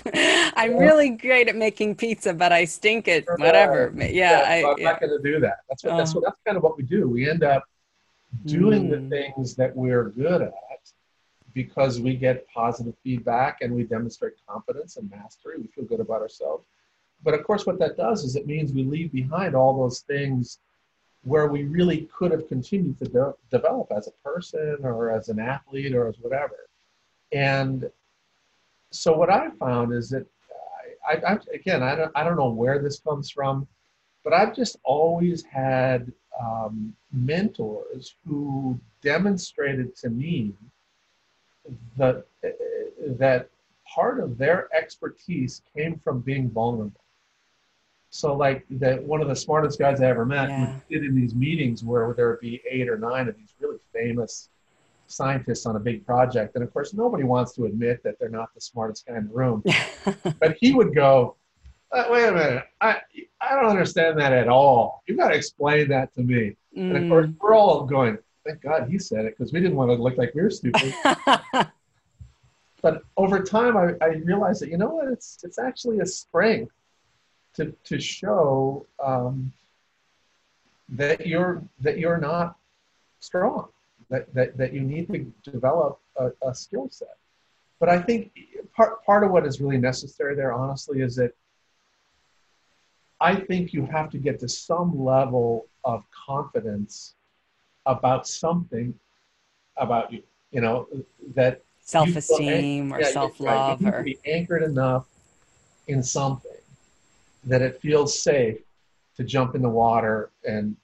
I'm really great at making pizza, but I stink at whatever. Yeah, yeah I, am yeah. not going to do that. That's what, that's uh-huh. what, that's kind of what we do. We end up doing mm. the things that we're good at because we get positive feedback and we demonstrate confidence and mastery. We feel good about ourselves. But of course, what that does is it means we leave behind all those things where we really could have continued to de- develop as a person or as an athlete or as whatever. And so what I found is that I, I, I, again I don't I don't know where this comes from, but I've just always had um, mentors who demonstrated to me that that part of their expertise came from being vulnerable. So like that one of the smartest guys I ever met yeah. would sit in these meetings where there would be eight or nine of these really famous scientists on a big project. And of course, nobody wants to admit that they're not the smartest guy in the room. but he would go, uh, wait a minute, I, I don't understand that at all. You've got to explain that to me. Mm. And of course, mm. we're all going, thank God he said it because we didn't want to look like we were stupid. but over time, I, I realized that, you know what, it's, it's actually a strength to, to show um, that you're that you're not strong, that, that, that you need to develop a, a skill set. But I think part, part of what is really necessary there, honestly, is that I think you have to get to some level of confidence about something about you, you know, that self-esteem or yeah, self-love right. or be anchored enough in something that it feels safe to jump in the water and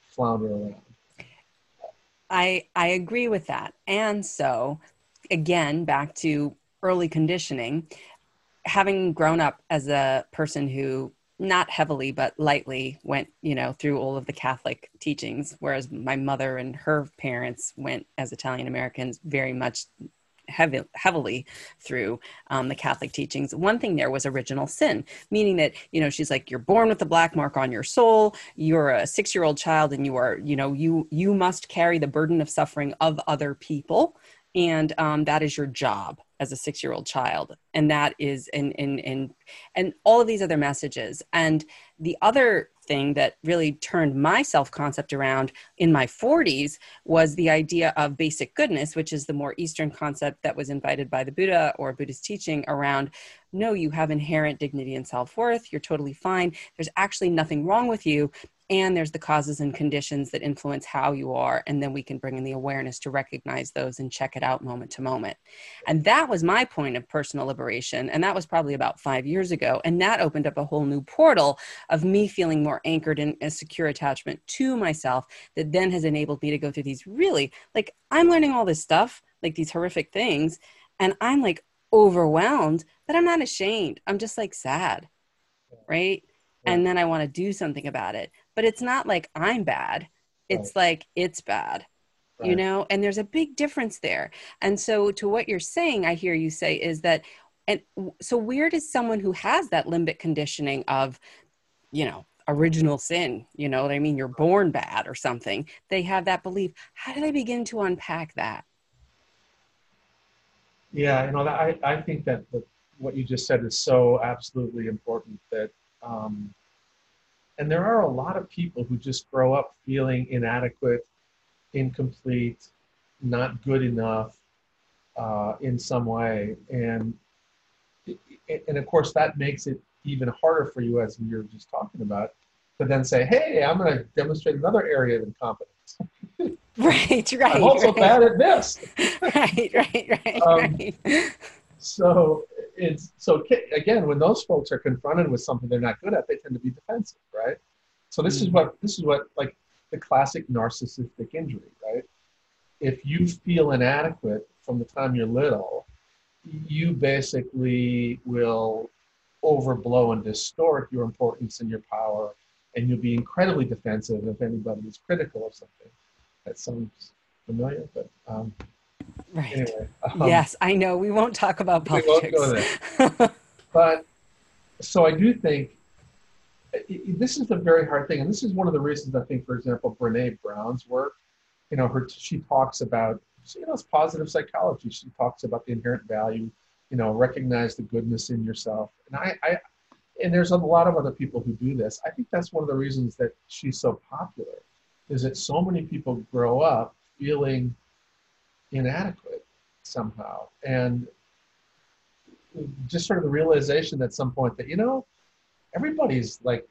flounder around. I I agree with that. And so again, back to early conditioning, having grown up as a person who not heavily but lightly went you know through all of the catholic teachings whereas my mother and her parents went as italian americans very much heavy, heavily through um, the Catholic teachings. One thing there was original sin, meaning that, you know, she's like, you're born with a black mark on your soul. You're a six year old child and you are, you know, you, you must carry the burden of suffering of other people. And um, that is your job as a six year old child. And that is in, in, in, and all of these other messages. And the other thing that really turned my self concept around in my 40s was the idea of basic goodness, which is the more Eastern concept that was invited by the Buddha or Buddhist teaching around no, you have inherent dignity and self worth. You're totally fine. There's actually nothing wrong with you and there's the causes and conditions that influence how you are and then we can bring in the awareness to recognize those and check it out moment to moment. And that was my point of personal liberation and that was probably about five years ago and that opened up a whole new portal of me feeling more anchored in a secure attachment to myself that then has enabled me to go through these really like i'm learning all this stuff like these horrific things and i'm like overwhelmed but i'm not ashamed. I'm just like sad right? And then I want to do something about it. But it's not like I'm bad. It's right. like it's bad. Right. You know, and there's a big difference there. And so to what you're saying, I hear you say is that and so where does someone who has that limbic conditioning of, you know, original sin, you know what I mean? You're born bad or something. They have that belief. How do they begin to unpack that? Yeah, you know, I, I think that the, what you just said is so absolutely important that um, and there are a lot of people who just grow up feeling inadequate, incomplete, not good enough, uh, in some way, and and of course that makes it even harder for you, as you're just talking about, to then say, "Hey, I'm going to demonstrate another area of incompetence." right, right. I'm also right. bad at this. right, right, right, Um, right. So it's so again when those folks are confronted with something they're not good at, they tend to be defensive, right? So this is Mhm. what this is what like the classic narcissistic injury, right? If you feel inadequate from the time you're little, you basically will overblow and distort your importance and your power, and you'll be incredibly defensive if anybody is critical of something. That sounds familiar, but um, Right. anyway. um, yes, I know. We won't talk about we won't politics. but so I do think this is the very hard thing, and this is one of the reasons I think, for example, Brene Brown's work. You know, her she talks about you know it's positive psychology. She talks about the inherent value. You know, recognize the goodness in yourself, and I, I and there's a lot of other people who do this. I think that's one of the reasons that she's so popular, is that so many people grow up feeling inadequate somehow, and just sort of the realization at some point that you know everybody's like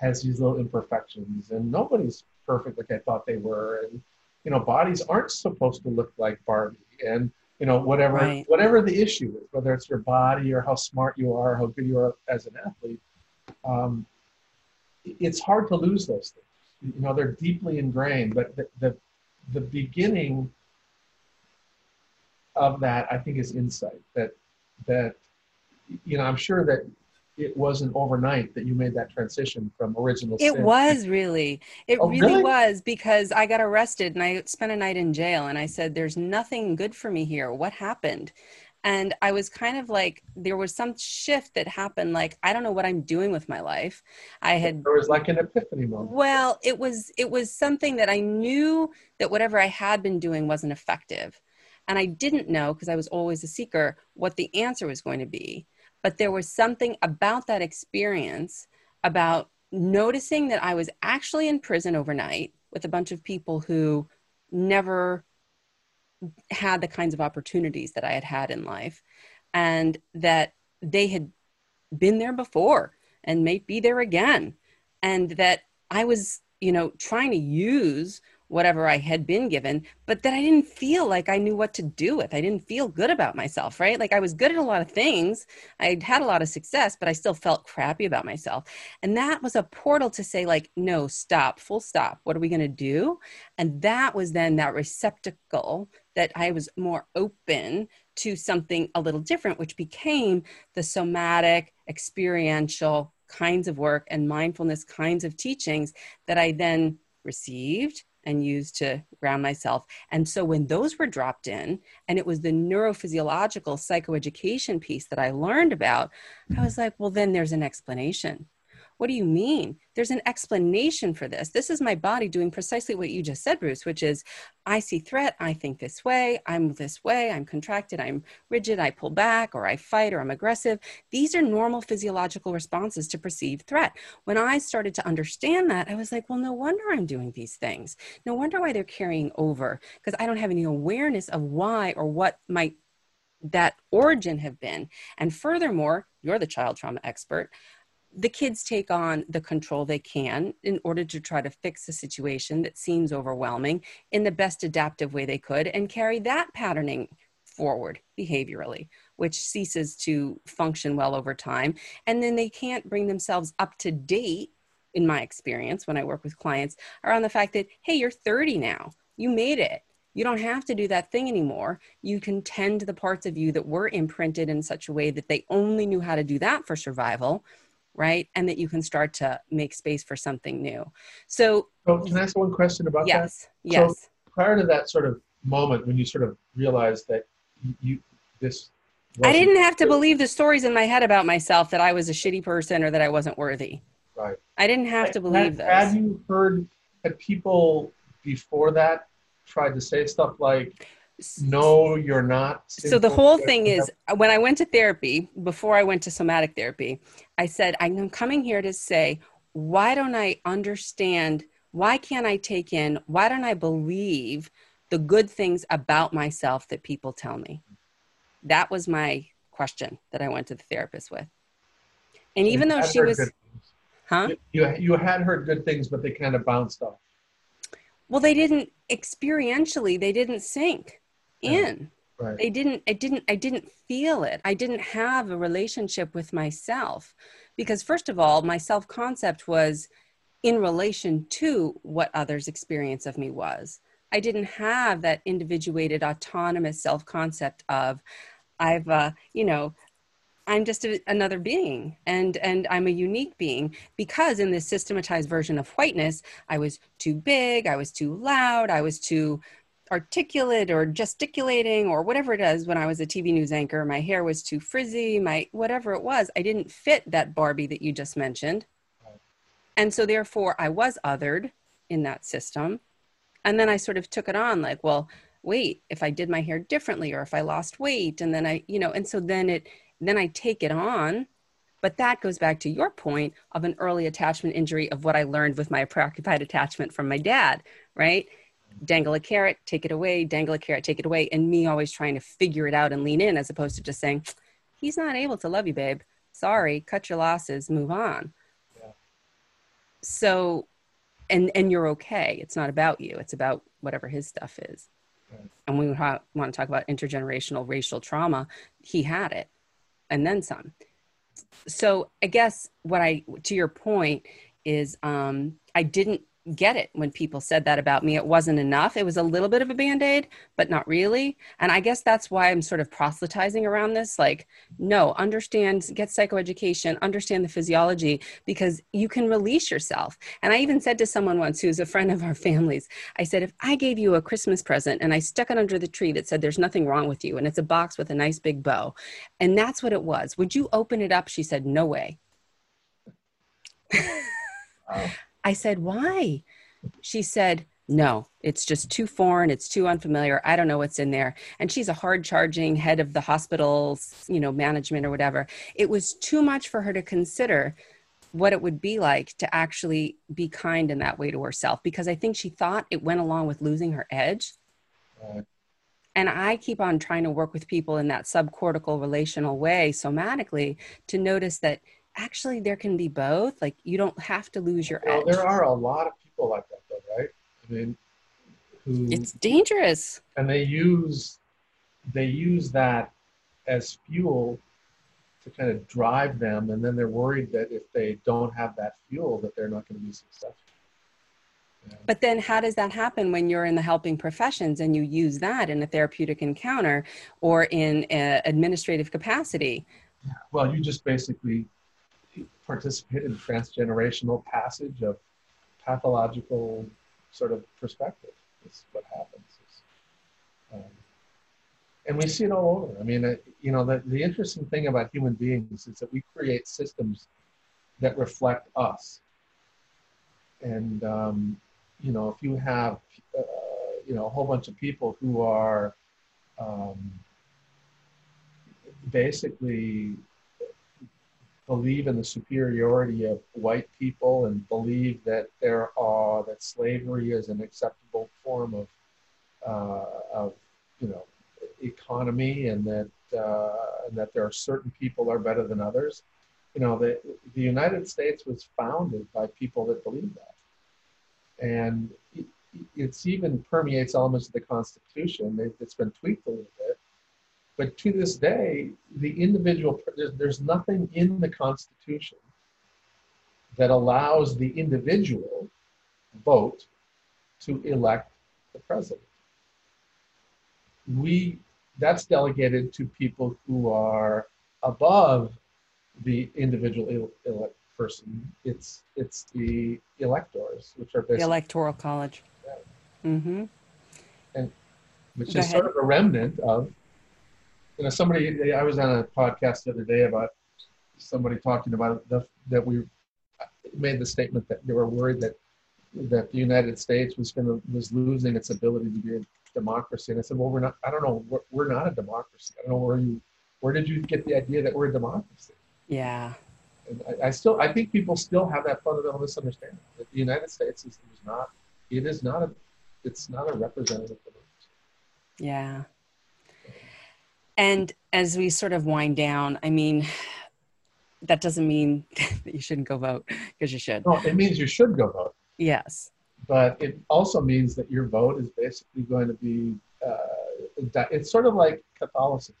has these little imperfections and nobody's perfect like i thought they were. And you know bodies aren't supposed to look like barbie. And you know whatever Right. whatever the issue is whether it's your body or how smart you are how good you are as an athlete um, it's hard to lose those things. You know they're deeply ingrained but the, the the beginning of that i think is insight that that you know i'm sure that it wasn't overnight that you made that transition from original It sin. was really. It Oh, really, really? was because I got arrested and I spent a night in jail and I said, There's nothing good for me here. What happened? And I was kind of like, there was some shift that happened. Like, I don't know what I'm doing with my life. I had there was like an epiphany moment well, it was it was something that I knew that whatever I had been doing wasn't effective. And I didn't know because I was always a seeker what the answer was going to be. But there was something about that experience about noticing that I was actually in prison overnight with a bunch of people who never had the kinds of opportunities that I had had in life and that they had been there before and may be there again and that I was, you know, trying to use whatever I had been given, but that I didn't feel like I knew what to do with. I didn't feel good about myself, right? Like I was good at a lot of things. I'd had a lot of success, but I still felt crappy about myself. And that was a portal to say, like, no, stop, full stop. What are we going to do? And that was then that receptacle that I was more open to something a little different, which became the somatic, experiential kinds of work and mindfulness kinds of teachings that I then received and used to ground myself. And so when those were dropped in, and it was the neurophysiological psychoeducation piece that I learned about, I was like, well, then there's an explanation. What do you mean? There's an explanation for this. This is my body doing precisely what you just said, Bruce, which is I see threat, I think this way, I'm this way, I'm contracted, I'm rigid, I pull back, or I fight, or I'm aggressive. These are normal physiological responses to perceived threat. When I started to understand that, I was like, well, no wonder I'm doing these things. No wonder why they're carrying over, because I don't have any awareness of why or what might that origin have been. And furthermore, you're the child trauma expert the kids take on the control they can in order to try to fix a situation that seems overwhelming in the best adaptive way they could and carry that patterning forward behaviorally, which ceases to function well over time. And then they can't bring themselves up to date, in my experience, when I work with clients, around the fact that, hey, you're 30 now, you made it. You don't have to do that thing anymore. You can tend to the parts of you that were imprinted in such a way that they only knew how to do that for survival right? And that you can start to make space for something new. So, so can i ask one question about that yes, yes. prior to that sort of moment when you sort of realized that you, this I didn't have to believe the stories in my head about myself that I was a shitty person or that I wasn't worthy. right I didn't have to believe that. had those. you heard had people before that tried to say stuff like no you're not So the whole thing is when I went to therapy, before I went to somatic therapy, I said, I'm coming here to say, why don't I understand? Why can't I take in? Why don't I believe the good things about myself that people tell me? that was my question that I went to the therapist with. And even though she was, huh? You, you had heard good things, but they kind of bounced off. Well, they didn't experientially, they didn't sink in. Right. They didn't, I didn't, I didn't feel it. I didn't have a relationship with myself because first of all, my self-concept was in relation to what others' experience of me was. I didn't have that individuated, autonomous self-concept of, I've, uh, you know, I'm just a, another being and and I'm a unique being because in this systematized version of whiteness I was too big, I was too loud, I was too articulate or gesticulating or whatever it is when I was a TV news anchor, my hair was too frizzy, my whatever it was, I didn't fit that Barbie that you just mentioned. And so therefore I was othered in that system. And then I sort of took it on like, well, wait, if I did my hair differently or if I lost weight and then I, you know, and so then it then I take it on. But that goes back to your point of an early attachment injury of what I learned with my preoccupied attachment from my dad, right? Dangle a carrot, take it away, dangle a carrot, take it away. And me always trying to figure it out and lean in as opposed to just saying, he's not able to love you, babe. Sorry, cut your losses, move on. Yeah. So, and and you're okay. It's not about you. It's about whatever his stuff is. Right. And we want to talk about intergenerational racial trauma. He had it and then some. So I guess what I, to your point, is um, I didn't get it when people said that about me. It wasn't enough. It was a little bit of a band aid, but not really. And I guess that's why I'm sort of proselytizing around this. Like, no, understand, get psychoeducation, understand the physiology, because you can release yourself. And I even said to someone once who's a friend of our family's, I said, if I gave you a Christmas present and I stuck it under the tree that said, there's nothing wrong with you, and it's a box with a nice big bow, and that's what it was, would you open it up? She said, no way. Wow. I said, Why? She said, No, it's just too foreign. It's too unfamiliar. I don't know what's in there. And she's a hard charging head of the hospital's, you know, management or whatever. It was too much for her to consider what it would be like to actually be kind in that way to herself because I think she thought it went along with losing her edge. Right. And I keep on trying to work with people in that subcortical relational way somatically to notice that actually there can be both like you don't have to lose your edge there are a lot of people like that though right i mean who it's dangerous and they use they use that as fuel to kind of drive them and then they're worried that if they don't have that fuel that they're not going to be successful yeah. But then, how does that happen when you're in the helping professions and you use that in a therapeutic encounter or in an administrative capacity? Well, you just basically participate in transgenerational passage of pathological sort of perspective. Is what happens. Um, and we see it all over. I mean, uh, you know, the, the interesting thing about human beings is that we create systems that reflect us. And, um, you know, if you have, uh, you know, a whole bunch of people who are um, basically believe in the superiority of white people and believe that there are that slavery is an acceptable form of uh, of you know economy and that uh, and that there are certain people are better than others. You know, the the United States was founded by people that believe that, and it, it's even permeates elements of the Constitution. It's been tweaked a little bit, but to this day, the individual, there's, there's nothing in the Constitution that allows the individual vote to elect the president. We, that's delegated to people who are above the individual elect person. It's, it's the electors, which are basically. The electoral college. Yeah. Mm-hmm. And which Go is ahead. sort of a remnant of you know, somebody, I was on a podcast the other day about somebody talking about the, that we made the statement that they were worried that that the United States was going to was losing its ability to be a democracy. And I said, well, we're not. I don't know. We're, we're not a democracy. I don't know where you where did you get the idea that we're a democracy? Yeah. And I, I still I think people still have that fundamental misunderstanding that the United States is, is not. It is not a. It's not a representative democracy. Yeah. And as we sort of wind down, I mean, that doesn't mean that you shouldn't go vote because you should. No, it means you should go vote. Yes. But it also means that your vote is basically going to be, uh, it's sort of like Catholicism.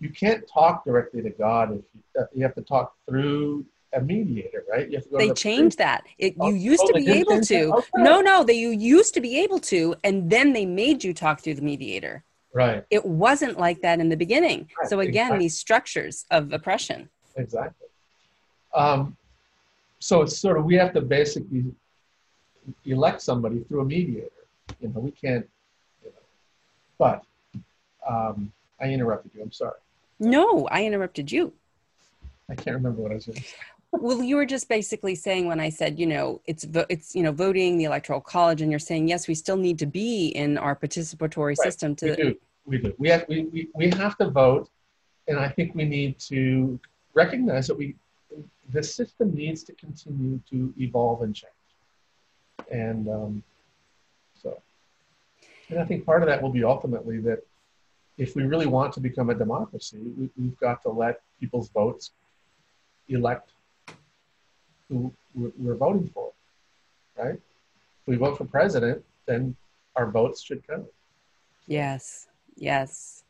You can't talk directly to God if you, uh, you have to talk through a mediator, right? You have to go they changed that. It, Oh, you used oh, to be able to. Okay. No, no, that you used to be able to, and then they made you talk through the mediator. Right, It wasn't like that in the beginning. Right, So again, exactly. these structures of oppression. exactly. Um, so it's sort of, we have to basically elect somebody through a mediator. You know, we can't, you know. But um, I interrupted you. I'm sorry. No, I interrupted you. I can't remember what I was going to say. Well, you were just basically saying when I said, you know, it's vo- it's you know voting the electoral college, and you're saying yes, we still need to be in our participatory Right, system We do. We do. We have, we, we, we have to vote. And I think we need to recognize that we, the system needs to continue to evolve and change. And um, so, and I think part of that will be ultimately that if we really want to become a democracy, we, we've got to let people's votes elect who we're, voting for, right? If we vote for president, then our votes should count. Yes, yes.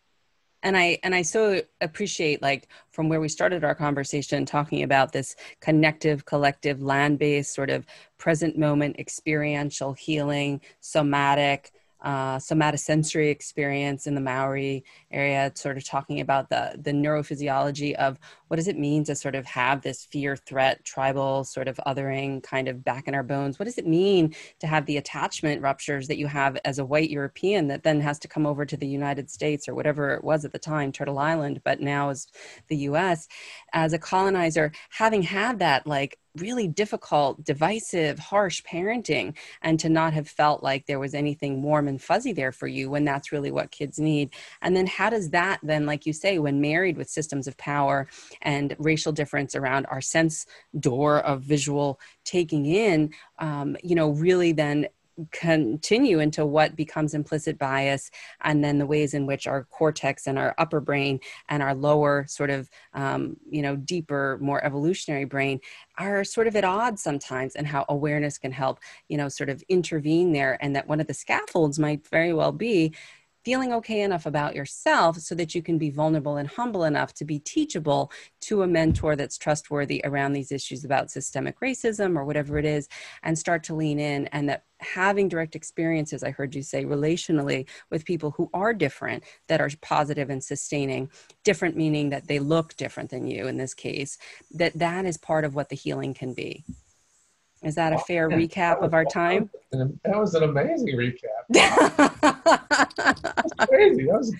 And I and I so appreciate like from where we started our conversation talking about this connective, collective, land-based sort of present moment experiential healing, somatic, uh, somatosensory experience in the Maori area, sort of talking about the the neurophysiology of what does it mean to sort of have this fear, threat, tribal sort of othering kind of back in our bones. What does it mean to have the attachment ruptures that you have as a white European that then has to come over to the United States or whatever it was at the time, Turtle Island, but now is the US, as a colonizer, having had that like really difficult, divisive, harsh parenting, and to not have felt like there was anything warm and fuzzy there for you when that's really what kids need. And then how does that then, like you say, when married with systems of power and racial difference around our sense door of visual taking in, um, you know, really then continue into what becomes implicit bias and then the ways in which our cortex and our upper brain and our lower sort of um, you know deeper more evolutionary brain are sort of at odds sometimes and how awareness can help you know sort of intervene there and that one of the scaffolds might very well be feeling okay enough about yourself so that you can be vulnerable and humble enough to be teachable to a mentor that's trustworthy around these issues about systemic racism or whatever it is and start to lean in and that having direct experiences i heard you say relationally with people who are different that are positive and sustaining different meaning that they look different than you in this case that that is part of what the healing can be is that a oh, fair Yeah, recap of our time That was an amazing recap. That's crazy. That was.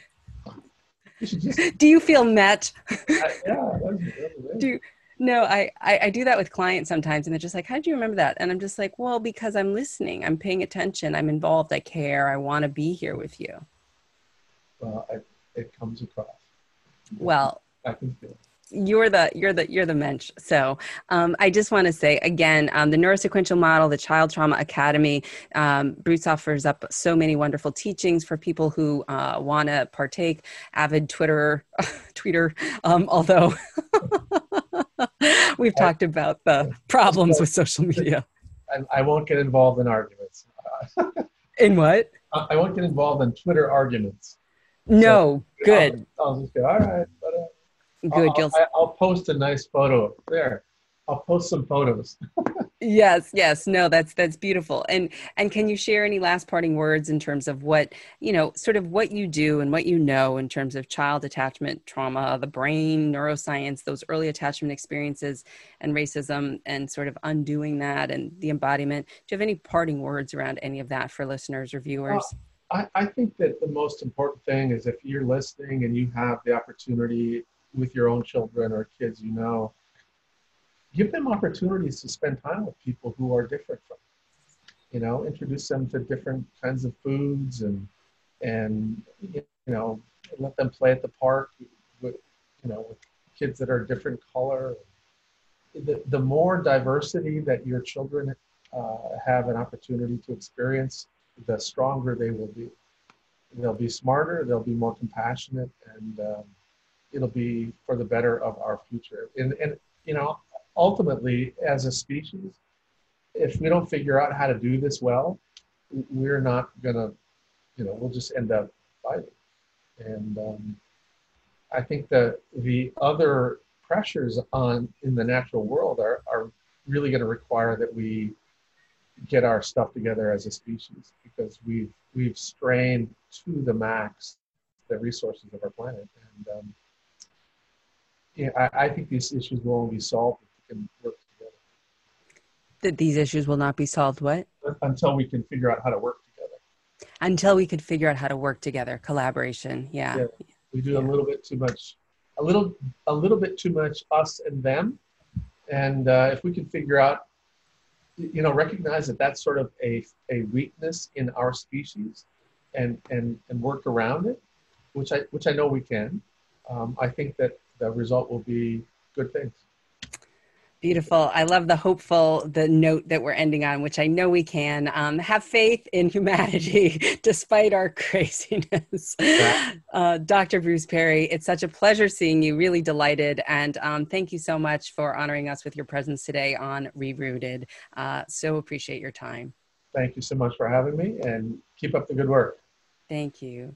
You just. do you feel met I, yeah, that was, that was do no I, I i do that with clients sometimes and they're just like how do you remember that and i'm just like well because i'm listening i'm paying attention i'm involved i care i want to be here with you Well, I, it comes across. well I can feel. it. You're the you're the you're the mensch so um, i just want to say again um, the neurosequential model the child trauma academy um, bruce offers up so many wonderful teachings for people who uh, want to partake avid twitter tweeter um, although we've talked about the problems with social media I, I won't get involved in arguments. In what I I won't get involved in Twitter arguments. no good I'll, I'll just go, all right. Uh, good I'll, I'll, I'll post a nice photo. There. I'll post some photos. yes yes. No that's that's beautiful. And and can you share any last parting words in terms of what you know sort of what you do and what you know in terms of child attachment trauma the brain neuroscience those early attachment experiences and racism and sort of undoing that and the embodiment? Do you have any parting words around any of that for listeners or viewers? I, I think that the most important thing is if you're listening and you have the opportunity with your own children or kids you know, give them opportunities to spend time with people who are different from you. You know, introduce them to different kinds of foods and and you know let them play at the park with you know with kids that are different color. The, the more diversity that your children uh, have an opportunity to experience, the stronger they will be. They'll be smarter, they'll be more compassionate, and um, it'll be for the better of our future. And, and you know, ultimately, as a species, if we don't figure out how to do this well, we're not gonna, you know, we'll just end up fighting. And um, I think that the other pressures on in the natural world are, are really going to require that we get our stuff together as a species because we've we've strained to the max the resources of our planet and um, yeah, I, I, think these issues will only be solved if we can work together. That these issues will not be solved what? Until we can figure out how to work together. Until we could figure out how to work together, collaboration. Yeah. yeah we do yeah. a little bit too much, a little a little bit too much us and them, and uh, if we can figure out you know recognize that that's sort of a, a weakness in our species and and and work around it which i which i know we can um, i think that the result will be good things Beautiful. I love the hopeful, the note that we're ending on, which I know we can. Um, have faith in humanity despite our craziness. Uh, Dr. Bruce Perry, it's such a pleasure seeing you. Really delighted. And um, thank you so much for honoring us with your presence today on Rerooted. Uh, so appreciate your time. Thank you so much for having me and keep up the good work. Thank you.